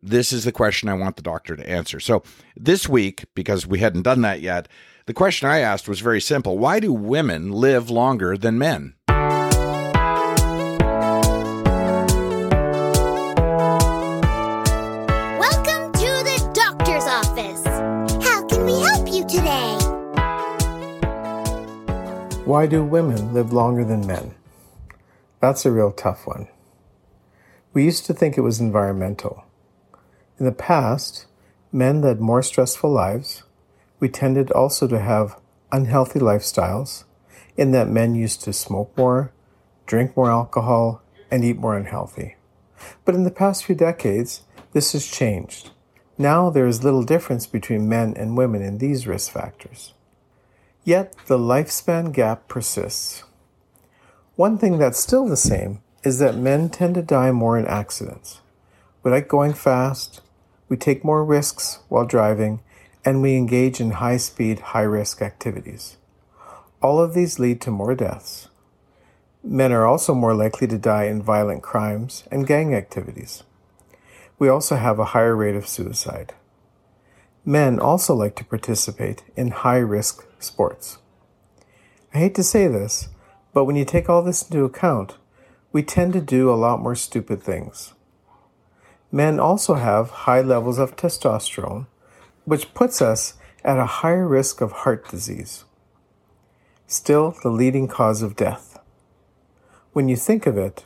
this is the question I want the doctor to answer. So this week, because we hadn't done that yet, the question I asked was very simple. Why do women live longer than men? Welcome to the doctor's office. How can we help you today? Why do women live longer than men? That's a real tough one. We used to think it was environmental. In the past, men led more stressful lives. We tended also to have unhealthy lifestyles, in that men used to smoke more, drink more alcohol, and eat more unhealthy. But in the past few decades, this has changed. Now there is little difference between men and women in these risk factors. Yet the lifespan gap persists. One thing that's still the same is that men tend to die more in accidents. We like going fast, we take more risks while driving, and we engage in high speed, high risk activities. All of these lead to more deaths. Men are also more likely to die in violent crimes and gang activities. We also have a higher rate of suicide. Men also like to participate in high risk sports. I hate to say this, but when you take all this into account, we tend to do a lot more stupid things. Men also have high levels of testosterone, which puts us at a higher risk of heart disease. Still, the leading cause of death. When you think of it,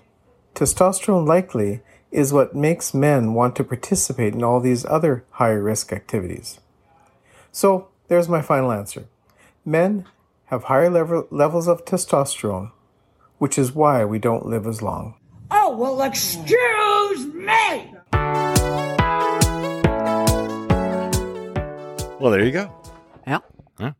testosterone likely is what makes men want to participate in all these other higher risk activities. So, there's my final answer. Men have higher level, levels of testosterone, which is why we don't live as long. Oh, well, excuse me! Well, there you go. Yeah. Yeah.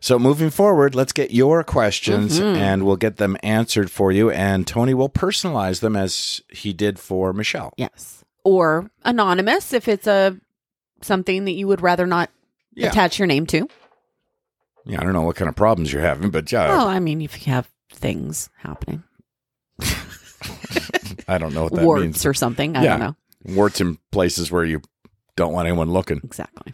So moving forward, let's get your questions Mhm. and we'll get them answered for you. And Tony will personalize them as he did for Michelle. Yes. Or anonymous if it's a something that you would rather not Yeah. attach your name to. Yeah, I don't know what kind of problems you're having, but yeah, Well, I mean, if you have things happening, I don't know what that warts means. or something. I yeah. don't know. Warts in places where you don't want anyone looking. Exactly.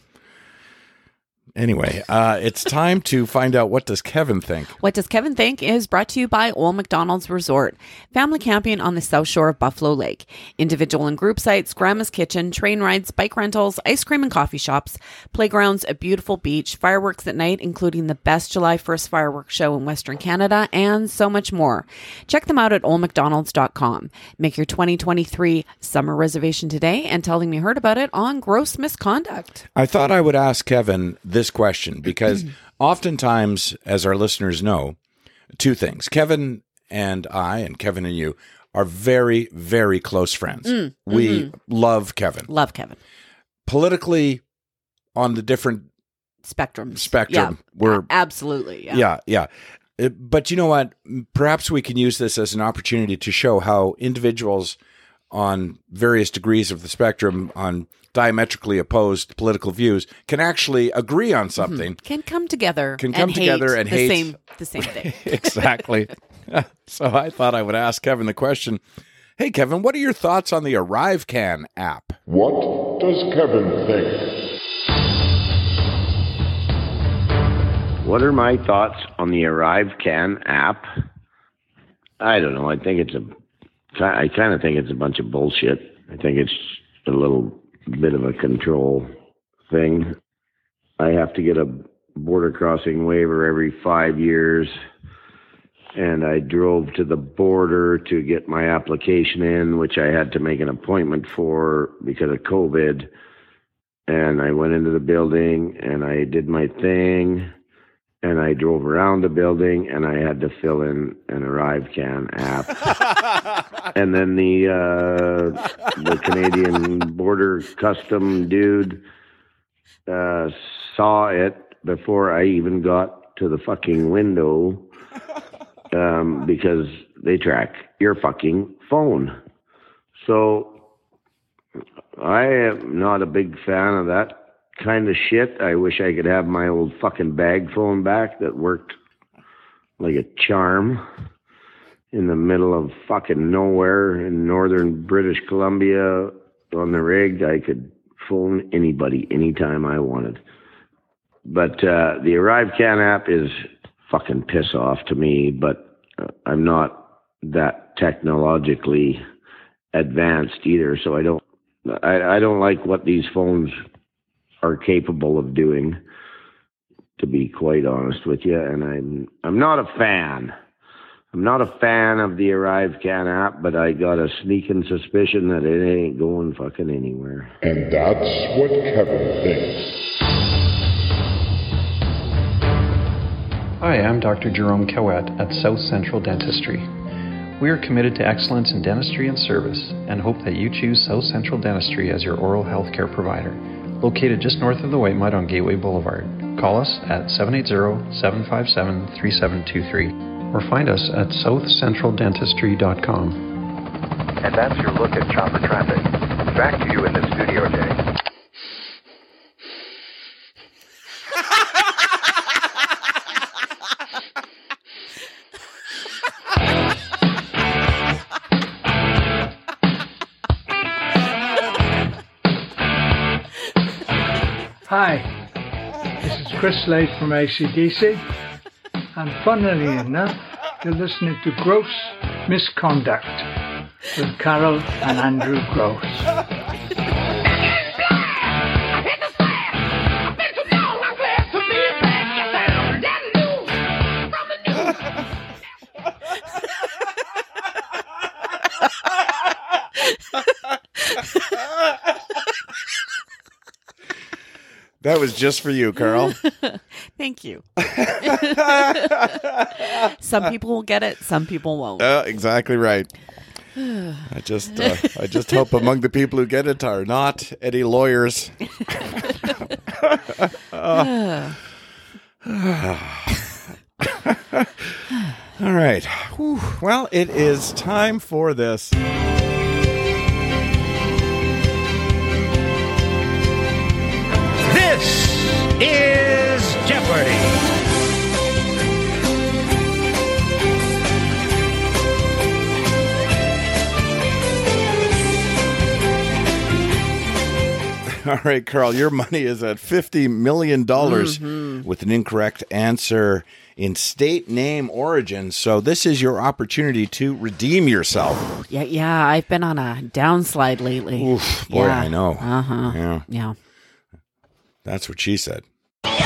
Anyway, uh, it's time to find out what does Kevin think. What Does Kevin Think is brought to you by Old McDonald's Resort, family camping on the south shore of Buffalo Lake. Individual and group sites, grandma's kitchen, train rides, bike rentals, ice cream and coffee shops, playgrounds, a beautiful beach, fireworks at night, including the best July 1st fireworks show in Western Canada, and so much more. Check them out at oldmcdonalds.com. Make your 2023 summer reservation today and tell them you heard about it on Gross Misconduct. I thought I would ask Kevin this question because oftentimes, as our listeners know, two things. Kevin and I, and Kevin and you, are very, very close friends. Mm, we mhm. love Kevin. Love Kevin. Politically, on the different Spectrums. spectrum, Yeah, we're absolutely. Yeah. yeah, yeah. But you know what? Perhaps we can use this as an opportunity to show how individuals on various degrees of the spectrum on diametrically opposed political views can actually agree on mm-hmm. something. Can come together. Can come and together hate and the hate- same the same thing. exactly. so I thought I would ask Kevin the question Hey, Kevin, what are your thoughts on the ArriveCan app? What does Kevin think? What are my thoughts on the ArriveCan app? I don't know. I think it's a. I kind of think it's a bunch of bullshit. I think it's a little bit of a control thing. I have to get a border crossing waiver every five years, and I drove to the border to get my application in, which I had to make an appointment for because of COVID. And I went into the building and I did my thing and I drove around the building and I had to fill in an ArriveCan app. and then the uh, the Canadian border custom dude uh, saw it before I even got to the fucking window um, because they track your fucking phone. So I am not a big fan of that kind of shit. I wish I could have my old fucking bag phone back that worked like a charm in the middle of fucking nowhere in northern British Columbia on the rig. I could phone anybody anytime I wanted. But uh, the ArriveCan app is fucking piss off to me, but uh, I'm not that technologically advanced either, so I don't I, I don't like what these phones are capable of doing, to be quite honest with you. And I'm I'm not a fan. I'm not a fan of the Arrive Can app, but I got a sneaking suspicion that it ain't going fucking anywhere. And that's what Kevin thinks. Hi, I'm Dr. Jerome Cowett at South Central Dentistry. We are committed to excellence in dentistry and service and hope that you choose South Central Dentistry as your oral health care provider. Located just north of the Whitemud on Gateway Boulevard. Call us at 780 757 3723 or find us at southcentraldentistry.com. And that's your look at chopper traffic. Back to you in the studio, Jay. Hi, this is Chris Slade from ACDC, and funnily enough, you're listening to Gross Misconduct with Carl and Andrew Gross. That was just for you, Carl. Thank you. some people will get it, some people won't. Uh, exactly right. I just, uh, I just hope among the people who get it are not any lawyers. Uh, all right. Whew. Well, it is time for this. This is Jeopardy! All right, Carl, your money is at $50 million Mhm. with an incorrect answer in state name origin. So this is your opportunity to redeem yourself. Yeah, yeah. I've been on a downslide lately. Oof, boy, yeah. I know. Uh huh. Yeah. Yeah. That's what she said. Well,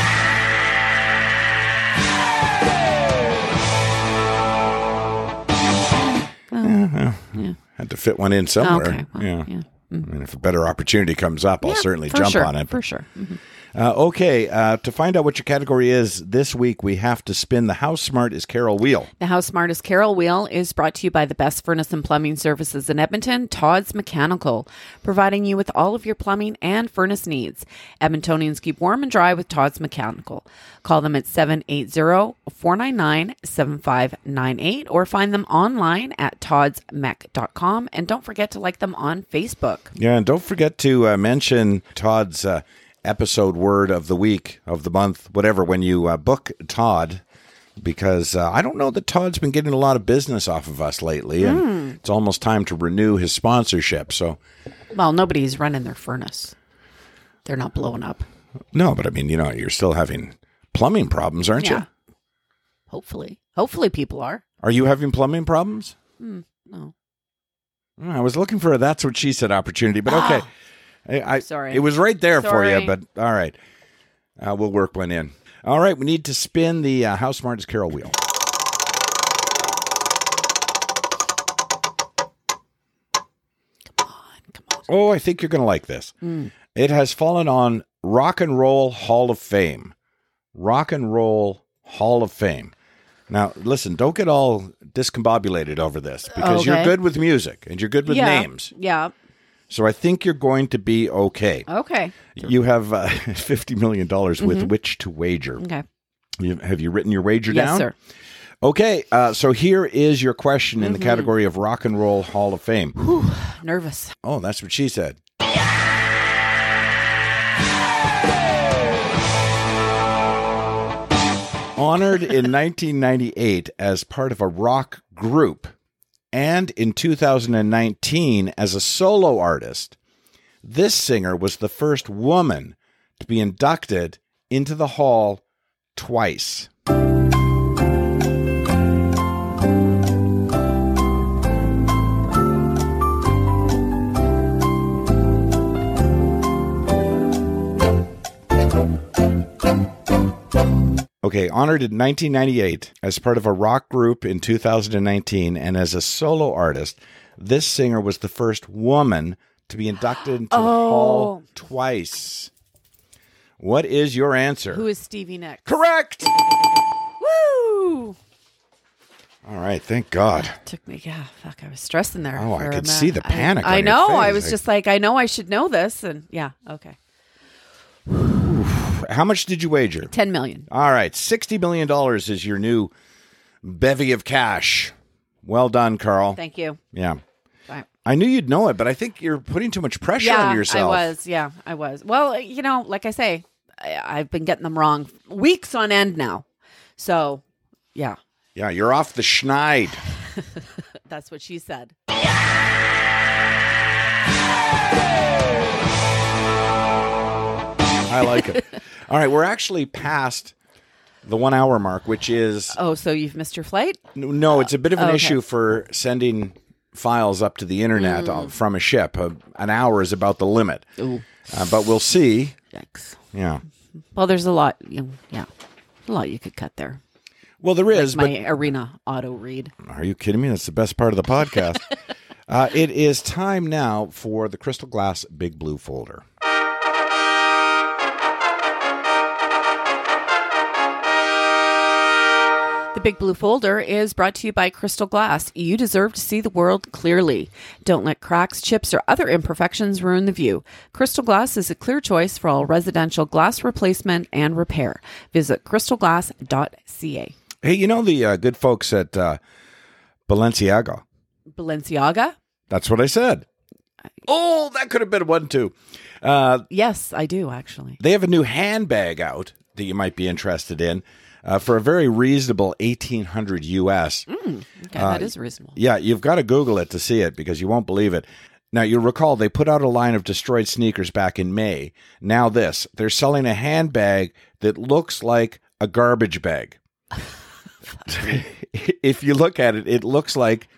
Had to fit one in somewhere. Okay, well, yeah. yeah. I mean, if a better opportunity comes up, I'll certainly jump sure, on it. for sure. Mhm. Uh, okay, uh, to find out what your category is this week, we have to spin the How Smart is Carl wheel. The House is Carl Wheel is brought to you by the best furnace and plumbing services in Edmonton, Todd's Mechanical, providing you with all of your plumbing and furnace needs. Edmontonians keep warm and dry with Todd's Mechanical. Call them at 780-499-7598 or find them online at toddsmech.com and don't forget to like them on Facebook. Yeah, and don't forget to uh, mention Todd's uh, episode word of the week, of the month, whatever, when you uh, book Todd, because uh, I don't know that Todd's been getting a lot of business off of us lately, and Hmm. it's almost time to renew his sponsorship. So, Well, nobody's running their furnace. They're not blowing up. no, but I mean, you know, you're still having plumbing problems, aren't Yeah. Hopefully. Hopefully people are. Are you having plumbing problems? Hmm, no. Mm, I was looking for a that's what she said opportunity, but okay. I, I Sorry. It was right there for you, but all right. Uh, we'll work one in. All right, we need to spin the uh, How Smart is Carl wheel. Come on, come on. Oh, I think you're going to like this. Mm. It has fallen on Rock and Roll Hall of Fame. Rock and Roll Hall of Fame. Now, listen, don't get all discombobulated over this because you're good with music and you're good with yeah. names. Yeah. So I think you're going to be okay. Okay. You have uh, $50 million with Mhm. which to wager. Okay. You, have you written your wager Yes, down? Yes, sir. Okay, uh, so here is your question in the Mhm. category of Rock and Roll Hall of Fame. Whew, nervous. Oh, that's what she said. Honored in 1998 as part of a rock group and in 2019 as a solo artist, this singer was the first woman to be inducted into the hall twice. Okay, honored in 1998 as part of a rock group in 2019 and as a solo artist, this singer was the first woman to be inducted into the oh. hall twice. What is your answer? Who is Stevie Nicks? Correct. Woo! All right, thank God. Took me, yeah, fuck, I was stressing there. Oh, I could see the panic I, I know. I was just like, I know I should know this, and yeah, okay. How much did you wager? 10 million. All right, $60 million is your new bevy of cash. Well done, Carl. Thank you. Yeah. Bye. I knew you'd know it, but I think you're putting too much pressure yeah, on yourself. I was. Yeah, I was. Well, you know, like I say, I, I've been getting them wrong weeks on end now. So, yeah, Yeah, you're off the schneid. that's what she said. I like it. All right, we're actually past the one hour mark, which is Oh, so you've missed your flight? no, it's a bit of an Okay. issue for sending files up to the internet uh, Mm. from a ship. Uh, an hour is about the limit, Ooh. uh, but we'll see. Yikes. Yeah. Well, there's a lot. You know, yeah, a lot you could cut there. Well, there is, Like but my arena auto read. Are you kidding me? That's the best part of the podcast. uh, it is time now for the Crystal Glass Big Blue folder. The Big Blue Folder is brought to you by Crystal Glass. You deserve to see the world clearly. Don't let cracks, chips, or other imperfections ruin the view. Crystal Glass is a clear choice for all residential glass replacement and repair. Visit crystalglass.ca. Hey, you know the uh, good folks at uh, Balenciaga? Balenciaga? That's what I said. Oh, that could have been one too. Uh, Yes, I do actually. they have a new handbag out that you might be interested in uh, for a very reasonable eighteen hundred US. Mm, okay, Uh, that is reasonable. Yeah, you've got to Google it to see it because you won't believe it. Now, you'll recall they put out a line of destroyed sneakers back in May. Now, this they're selling a handbag that looks like a garbage bag. if you look at it, it looks like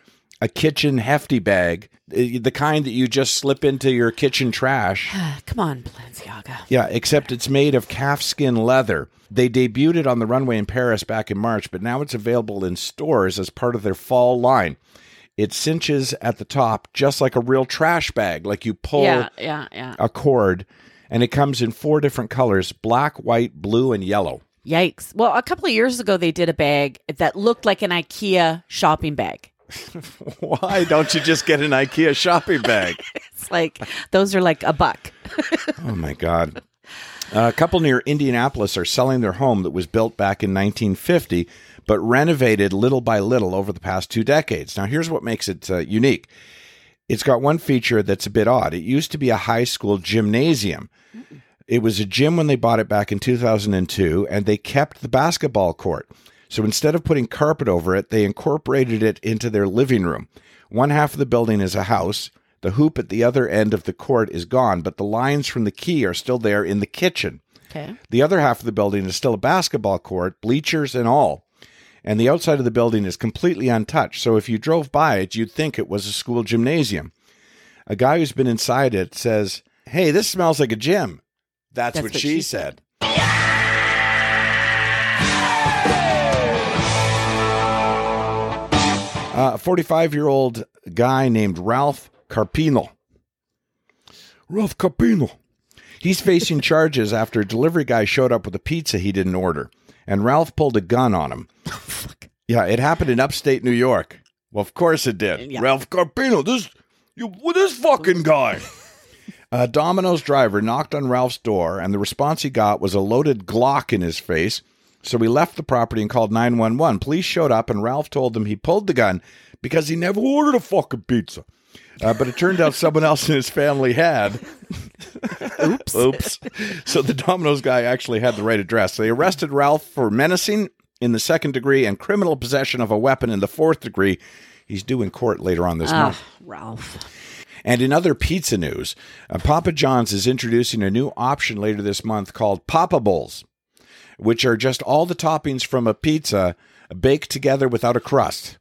a kitchen hefty bag, eh, the kind that you just slip into your kitchen trash. Come on, Balenciaga. Yeah, except it's made of calfskin leather. They debuted it on the runway in Paris back in March, but now it's available in stores as part of their fall line. It cinches at the top just like a real trash bag, like you pull Yeah, yeah, yeah. a cord, and it comes in four different colors black, white, blue, and yellow. Yikes. Well, a couple of years ago, they did a bag that looked like an IKEA shopping bag. Why don't you just get an IKEA shopping bag? It's like, those are like a buck. Oh my God. a couple near Indianapolis are selling their home that was built back in 1950, but renovated little by little over the past two decades. Now, here's what makes it uh, unique it's got one feature that's a bit odd. It used to be a high school gymnasium. It was a gym when they bought it back in 2002, and they kept the basketball court. So instead of putting carpet over it, they incorporated it into their living room. One half of the building is a house. The hoop at the other end of the court is gone, but the lines from the key are still there in the kitchen. Okay. The other half of the building is still a basketball court, bleachers and all. And the outside of the building is completely untouched. So if you drove by it, you'd think it was a school gymnasium. A guy who's been inside it says, Hey, this smells like a gym. That's, what, she, said. Uh, Uh, a 45 year old guy named Ralph Carpino. Ralph Carpino. He's facing charges after a delivery guy showed up with a pizza he didn't order, and Ralph pulled a gun on him. Oh, yeah, it happened in upstate New York. Well, of course it did. Ralph Carpino, this you with this fucking guy. A Domino's driver knocked on Ralph's door, and the response he got was a loaded Glock in his face. So we left the property and called 911. Police showed up, and Ralph told them he pulled the gun because he never ordered a fucking pizza. Uh, but it turned out someone else in his family had. Oops. Oops. So the Domino's guy actually had the right address. They arrested Ralph for menacing in the second degree and criminal possession of a weapon in the fourth degree. He's due in court later on this Ah, month. Ralph. And in other pizza news, uh, Papa John's is introducing a new option later this month called Papa Bowls, which are just all the toppings from a pizza baked together without a crust.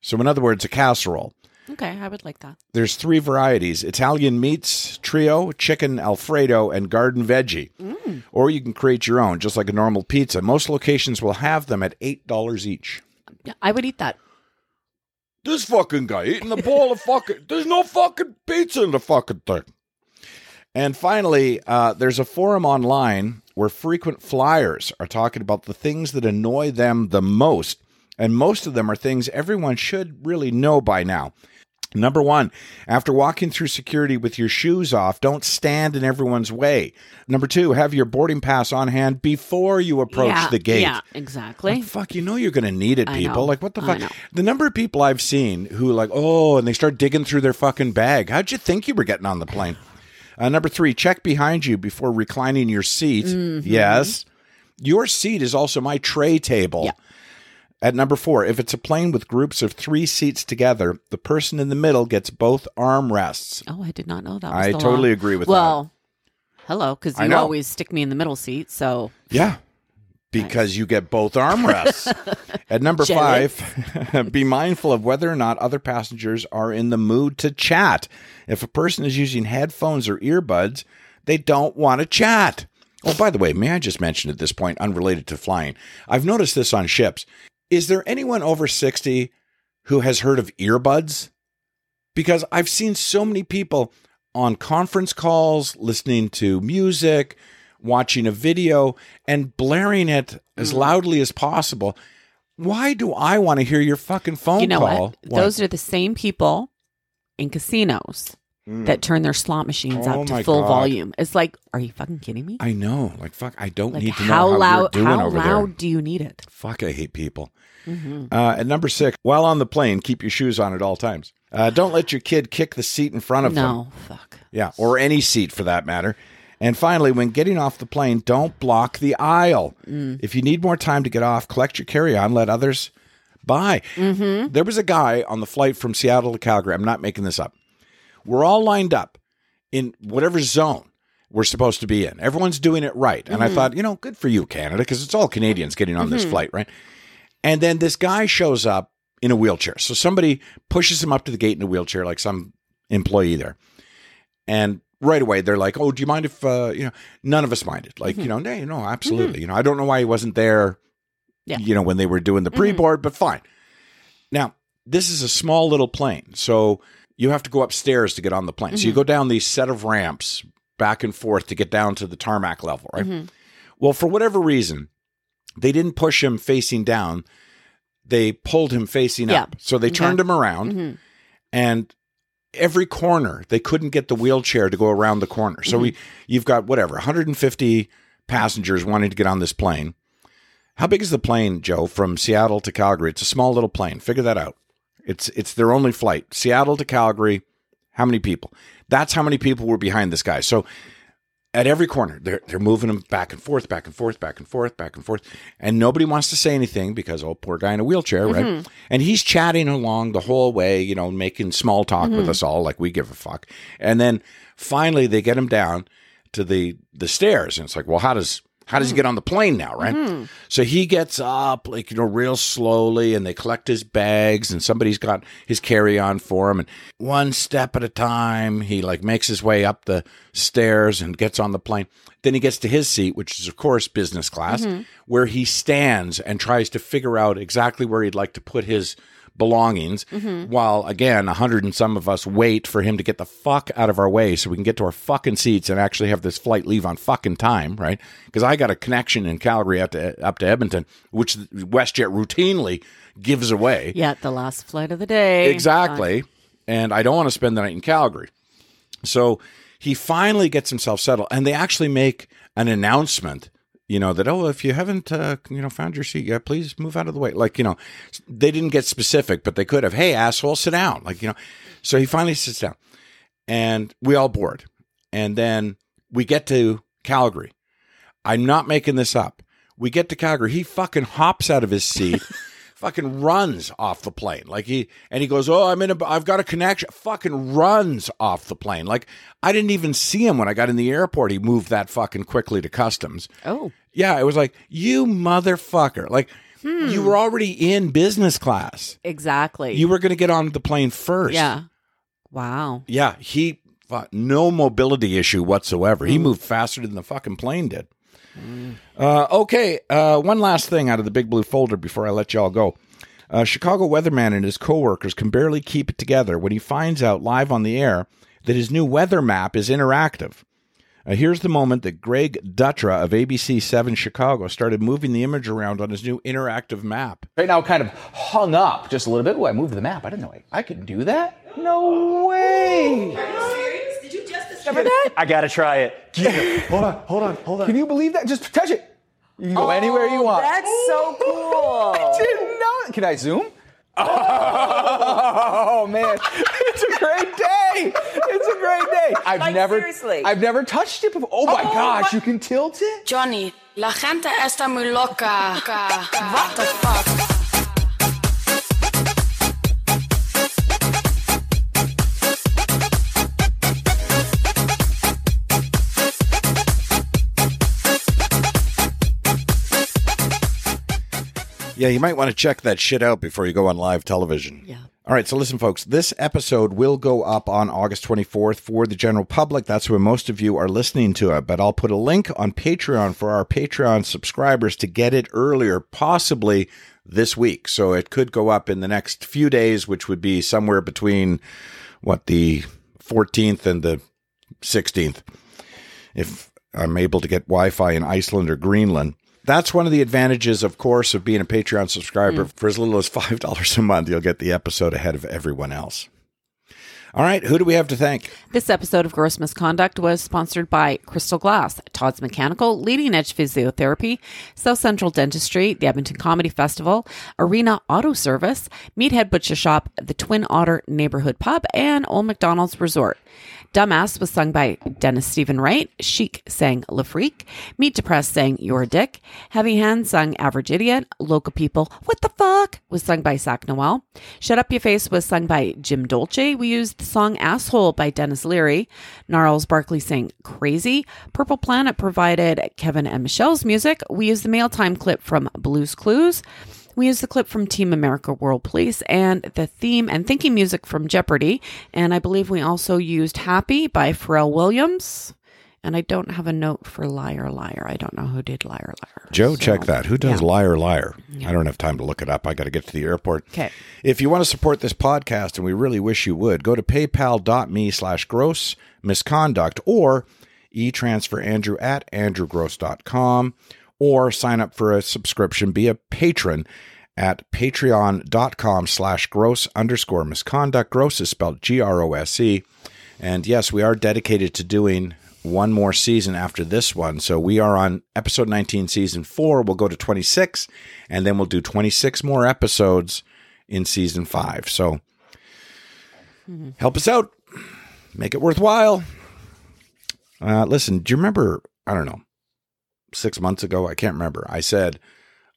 So, in other words, a casserole. Okay, I would like that. There's three varieties Italian meats, trio, chicken Alfredo, and garden veggie. Mm. Or you can create your own, just like a normal pizza. Most locations will have them at $8 each. Yeah, I would eat that. This fucking guy eating a bowl of fucking. There's no fucking pizza in the fucking thing. And finally, uh, there's a forum online where frequent flyers are talking about the things that annoy them the most. And most of them are things everyone should really know by now. Number one, after walking through security with your shoes off, don't stand in everyone's way. Number two, have your boarding pass on hand before you approach yeah, the gate. Yeah, exactly. Like, fuck, you know you're going to need it, people. Like, what the fuck? The number of people I've seen who, like, oh, and they start digging through their fucking bag. How'd you think you were getting on the plane? Uh, number three, check behind you before reclining your seat. Mhm. Yes. Your seat is also my tray table. At number four, if it's a plane with groups of three seats together, the person in the middle gets both armrests. Oh, I did not know that. Was I totally agree with that. well, hello, because you always stick me in the middle seat. So Yeah. Because you get both armrests. At number Jealous. five, be mindful of whether or not other passengers are in the mood to chat. If a person is using headphones or earbuds, they don't want to chat. Oh, by the way, may I just mention at this point, unrelated to flying, I've noticed this on ships. Is there anyone over 60 who has heard of earbuds? Because I've seen so many people on conference calls, listening to music, watching a video, and blaring it as Mm. loudly as possible. Why do I want to hear your fucking phone you know call? what? Those are the same people in casinos Mm. that turn their slot machines Oh up my to full God. volume. It's like, are you fucking kidding me? I know. Like, fuck, I don't Like, need to know how loud? you're doing how over loud there. do you need it? Fuck, I hate people. Mhm. Uh, at number six, while on the plane, keep your shoes on at all times. Uh, don't let your kid kick the seat in front of them. No, fuck. Yeah, or any seat for that matter. And finally, when getting off the plane, don't block the aisle. Mm. If you need more time to get off, collect your carry on, let others buy. Mm-hmm. There was a guy on the flight from Seattle to Calgary. I'm not making this up. We're all lined up in whatever zone we're supposed to be in. Everyone's doing it right. And I Mhm. thought, you know, good for you, Canada, because it's all Canadians getting on this Mhm. flight, right? And then this guy shows up in a wheelchair. So somebody pushes him up to the gate in a wheelchair, like some employee there. And right away they're like, "Oh, do you mind if uh, you know?" None of us minded. Like, Mhm. you know, no, no, absolutely. You know, I don't know why he wasn't there. Yeah. You know, when they were doing the pre-board, but fine. Now, this is a small little plane, so you have to go upstairs to get on the plane. So you Mhm. go down these set of ramps back and forth to get down to the tarmac level, right? Well, for whatever reason, they didn't push him facing down. They pulled him facing Yeah. up. So they turned him around and every corner they couldn't get the wheelchair to go around the corner. So we mm-hmm. you've got whatever, 150 passengers wanting to get on this plane. How big is the plane, Joe, from Seattle to Calgary? It's a small little plane. Figure that out. It's it's their only flight. Seattle to Calgary. How many people? That's how many people were behind this guy. So at every corner, they're they're moving him back and forth, back and forth, back and forth, back and forth, and nobody wants to say anything because oh, poor guy in a wheelchair, right? Mhm. And he's chatting along the whole way, you know, making small talk with Mhm. us all, like we give a fuck. And then finally, they get him down to the the stairs, and it's like, well, how does how does he get on the plane now, right? Mhm. So he gets up, like, you know, real slowly, and they collect his bags, and somebody's got his carry on for him. And one step at a time, he like makes his way up the stairs and gets on the plane. Then he gets to his seat, which is, of course, business class, Mhm. where he stands and tries to figure out exactly where he'd like to put his belongings Mhm. while again a hundred and some of us wait for him to get the fuck out of our way so we can get to our fucking seats and actually have this flight leave on fucking time right because i got a connection in calgary up to up to edmonton which westjet routinely gives away Yeah, the last flight of the day. Exactly. And I don't want to spend the night in Calgary. So he finally gets himself settled. And they actually make an announcement, you know, that, oh, if you haven't, uh, you know, found your seat yet, please move out of the way. Like, you know, they didn't get specific, but they could have, hey, asshole, sit down. Like, you know, so he finally sits down and we all board. And then we get to Calgary. I'm not making this up. We get to Calgary. He fucking hops out of his seat, fucking runs off the plane. Like he and he goes, "Oh, I'm in a I've got a connection." Fucking runs off the plane. Like I didn't even see him when I got in the airport. He moved that fucking quickly to customs. Oh. Yeah, it was like, "You motherfucker." Like Hmm. you were already in business class. Exactly. You were going to get on the plane first. Yeah. Wow. Yeah, he no mobility issue whatsoever. Hmm. He moved faster than the fucking plane did. Uh, okay, uh, one last thing out of the big blue folder before I let y'all go. Uh, Chicago weatherman and his coworkers can barely keep it together when he finds out live on the air that his new weather map is interactive. Uh, here's the moment that Greg Dutra of ABC 7 Chicago started moving the image around on his new interactive map. Right now, kind of hung up just a little bit. Oh, I moved the map. I didn't know I, I could do that. No way. Did you just discover that? I gotta try it. hold on, hold on, hold on. Can you believe that? Just touch it. You can go anywhere you oh, want. That's so cool. I didn't know. Can I zoom? Oh man, it's a great day. It's a great day. I've Like, never, seriously. I've never touched it before. Oh my Oh, gosh, my- you can tilt it. Johnny, la gente está muy loca. What the fuck? Yeah, you might want to check that shit out before you go on live television. Yeah. All right, so listen, folks, this episode will go up on August 24th for the general public. That's where most of you are listening to it, but I'll put a link on Patreon for our Patreon subscribers to get it earlier, possibly this week. So it could go up in the next few days, which would be somewhere between what the 14th and the 16th. If I'm able to get Wi Fi in Iceland or Greenland. That's one of the advantages, of course, of being a Patreon subscriber. Mm. For as little as $5 a month, you'll get the episode ahead of everyone else. All right, who do we have to thank? This episode of Gross Misconduct was sponsored by Crystal Glass, Todd's Mechanical, Leading Edge Physiotherapy, South Central Dentistry, the Edmonton Comedy Festival, Arena Auto Service, Meathead Butcher Shop, the Twin Otter Neighborhood Pub, and Old McDonald's Resort. Dumbass was sung by Dennis Stephen Wright. Chic sang Le Freak. Meet Depressed sang You're a Dick. Heavy Hand sung Average Idiot. Local People, What the Fuck was sung by Sac Noel. Shut Up Your Face was sung by Jim Dolce. We used the song Asshole by Denis Leary. Gnarls Barkley sang Crazy. Purple Planet provided Kevin and Michelle's music. We used the mail time clip from Blues Clues. We used the clip from Team America World Police and the theme and thinking music from Jeopardy. And I believe we also used Happy by Pharrell Williams. And I don't have a note for Liar Liar. I don't know who did Liar Liar. Joe, check that. Who does yeah. Liar Liar? I don't have time to look it up. I got to get to the airport. Okay. If you want to support this podcast, and we really wish you would, go to paypal.me slash gross misconduct or e-transfer Andrew at andrewgross.com or sign up for a subscription, be a patron at patreon.com slash gross underscore misconduct. Gross is spelled G-R-O-S-E. And yes, we are dedicated to doing one more season after this one. So we are on episode 19, season four. We'll go to 26, and then we'll do 26 more episodes in season five. So help us out, make it worthwhile. Uh, listen, do you remember? I don't know, six months ago, I can't remember. I said,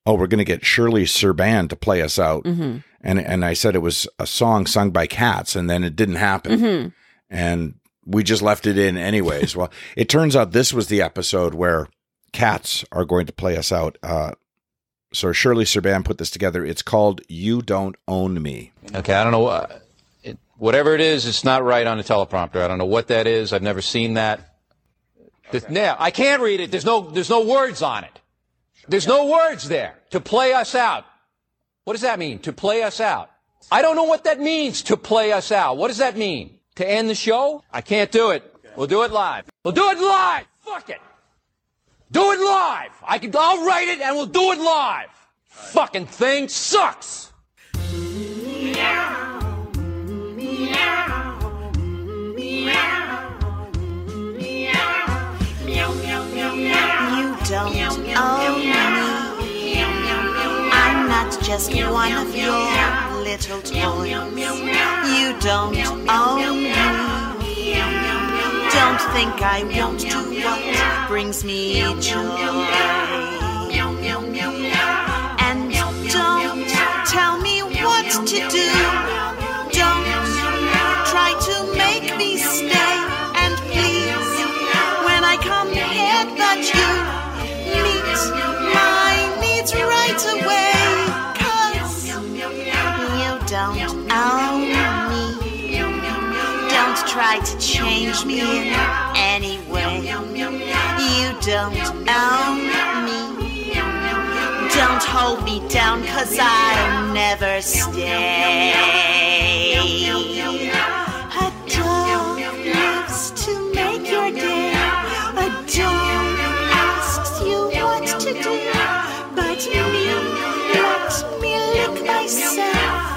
"Oh, we're going to get Shirley Serban to play us out," Mhm. and and I said it was a song sung by cats, and then it didn't happen, Mhm. and we just left it in anyways. well, it turns out this was the episode where cats are going to play us out. Uh, so Shirley Serban put this together. It's called "You Don't Own Me." Okay, I don't know. Uh, it, whatever it is, it's not right on the teleprompter. I don't know what that is. I've never seen that. This, yeah, I can't read it. There's no, there's no words on it. There's no words there to play us out. What does that mean? To play us out? I don't know what that means. To play us out. What does that mean? To end the show? I can't do it. We'll do it live. We'll do it live. Fuck it. Do it live. I can. I'll write it and we'll do it live. Fucking thing sucks. You don't own me. I'm not just one of your little toys. You don't own me. Don't think I won't do what brings me joy. And don't tell me what to do. Try to change me in any way. You don't own me. Don't hold me down, cause I'll never stay. A dog lives to make your day. A dog asks you what to do. But me, let me lick myself.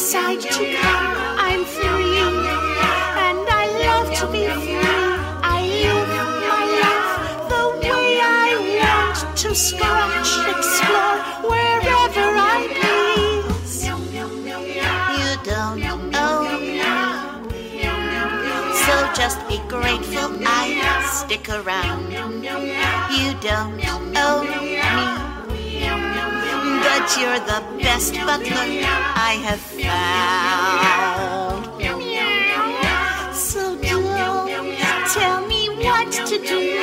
Come. I'm free, and I love to be free. I live my life the way I want to scratch, explore wherever I please. You don't own me, so just be grateful I stick around. You don't own me. But you're the best butler I have found. So don't tell me what to do,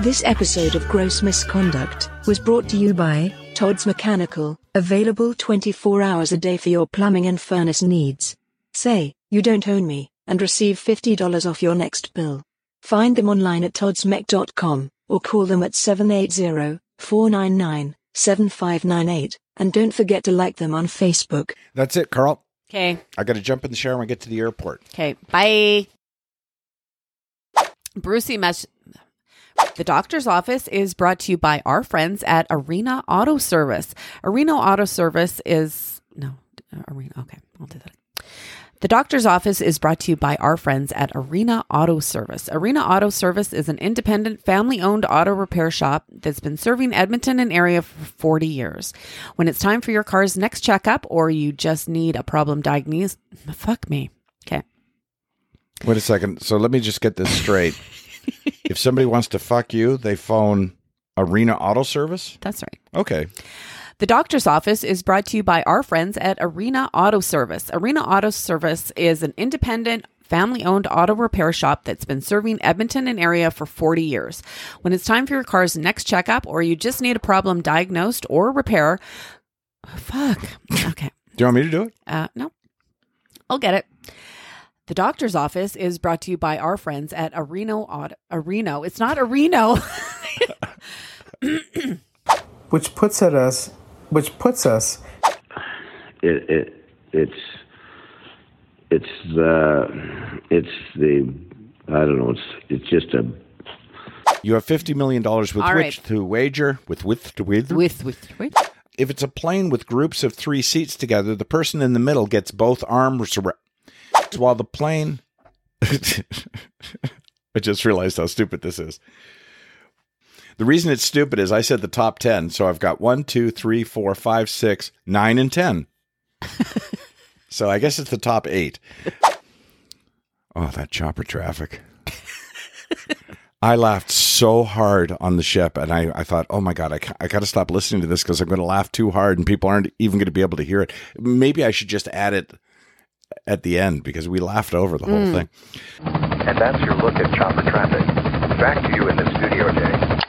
This episode of Gross Misconduct was brought to you by Todd's Mechanical, available 24 hours a day for your plumbing and furnace needs. Say, you don't own me, and receive $50 off your next bill. Find them online at toddsmech.com, or call them at 780-499-7598, and don't forget to like them on Facebook. That's it, Carl. Okay. I got to jump in the shower and I get to the airport. Okay. Bye. Brucey Mesh. The doctor's office is brought to you by our friends at Arena Auto Service. Arena Auto Service is no Arena. Okay, I'll do that. The doctor's office is brought to you by our friends at Arena Auto Service. Arena Auto Service is an independent, family owned auto repair shop that's been serving Edmonton and area for 40 years. When it's time for your car's next checkup or you just need a problem diagnosed, fuck me. Okay. Wait a second. So let me just get this straight. if somebody wants to fuck you, they phone Arena Auto Service? That's right. Okay. The doctor's office is brought to you by our friends at Arena Auto Service. Arena Auto Service is an independent, family owned auto repair shop that's been serving Edmonton and area for 40 years. When it's time for your car's next checkup or you just need a problem diagnosed or repair, fuck. Okay. Do you want me to do it? Uh, no, I'll get it. The doctor's office is brought to you by our friends at Areno Auto. Areno. It's not Areno. which puts at us, which puts us It, it it's it's the it's the I don't know. It's it's just a You have $50 million with All which right. to wager, with with to with. with with with. If it's a plane with groups of three seats together, the person in the middle gets both arms ra- while the plane. I just realized how stupid this is. The reason it's stupid is I said the top 10. So I've got one, two, three, four, five, six, nine, and 10. so I guess it's the top eight. Oh, that chopper traffic. I laughed so hard on the ship, and I, I thought, oh my God, I, ca- I got to stop listening to this because I'm going to laugh too hard and people aren't even going to be able to hear it. Maybe I should just add it at the end because we laughed over the whole Mm. thing. And that's your look at chopper traffic. Back to you in the studio, Jay.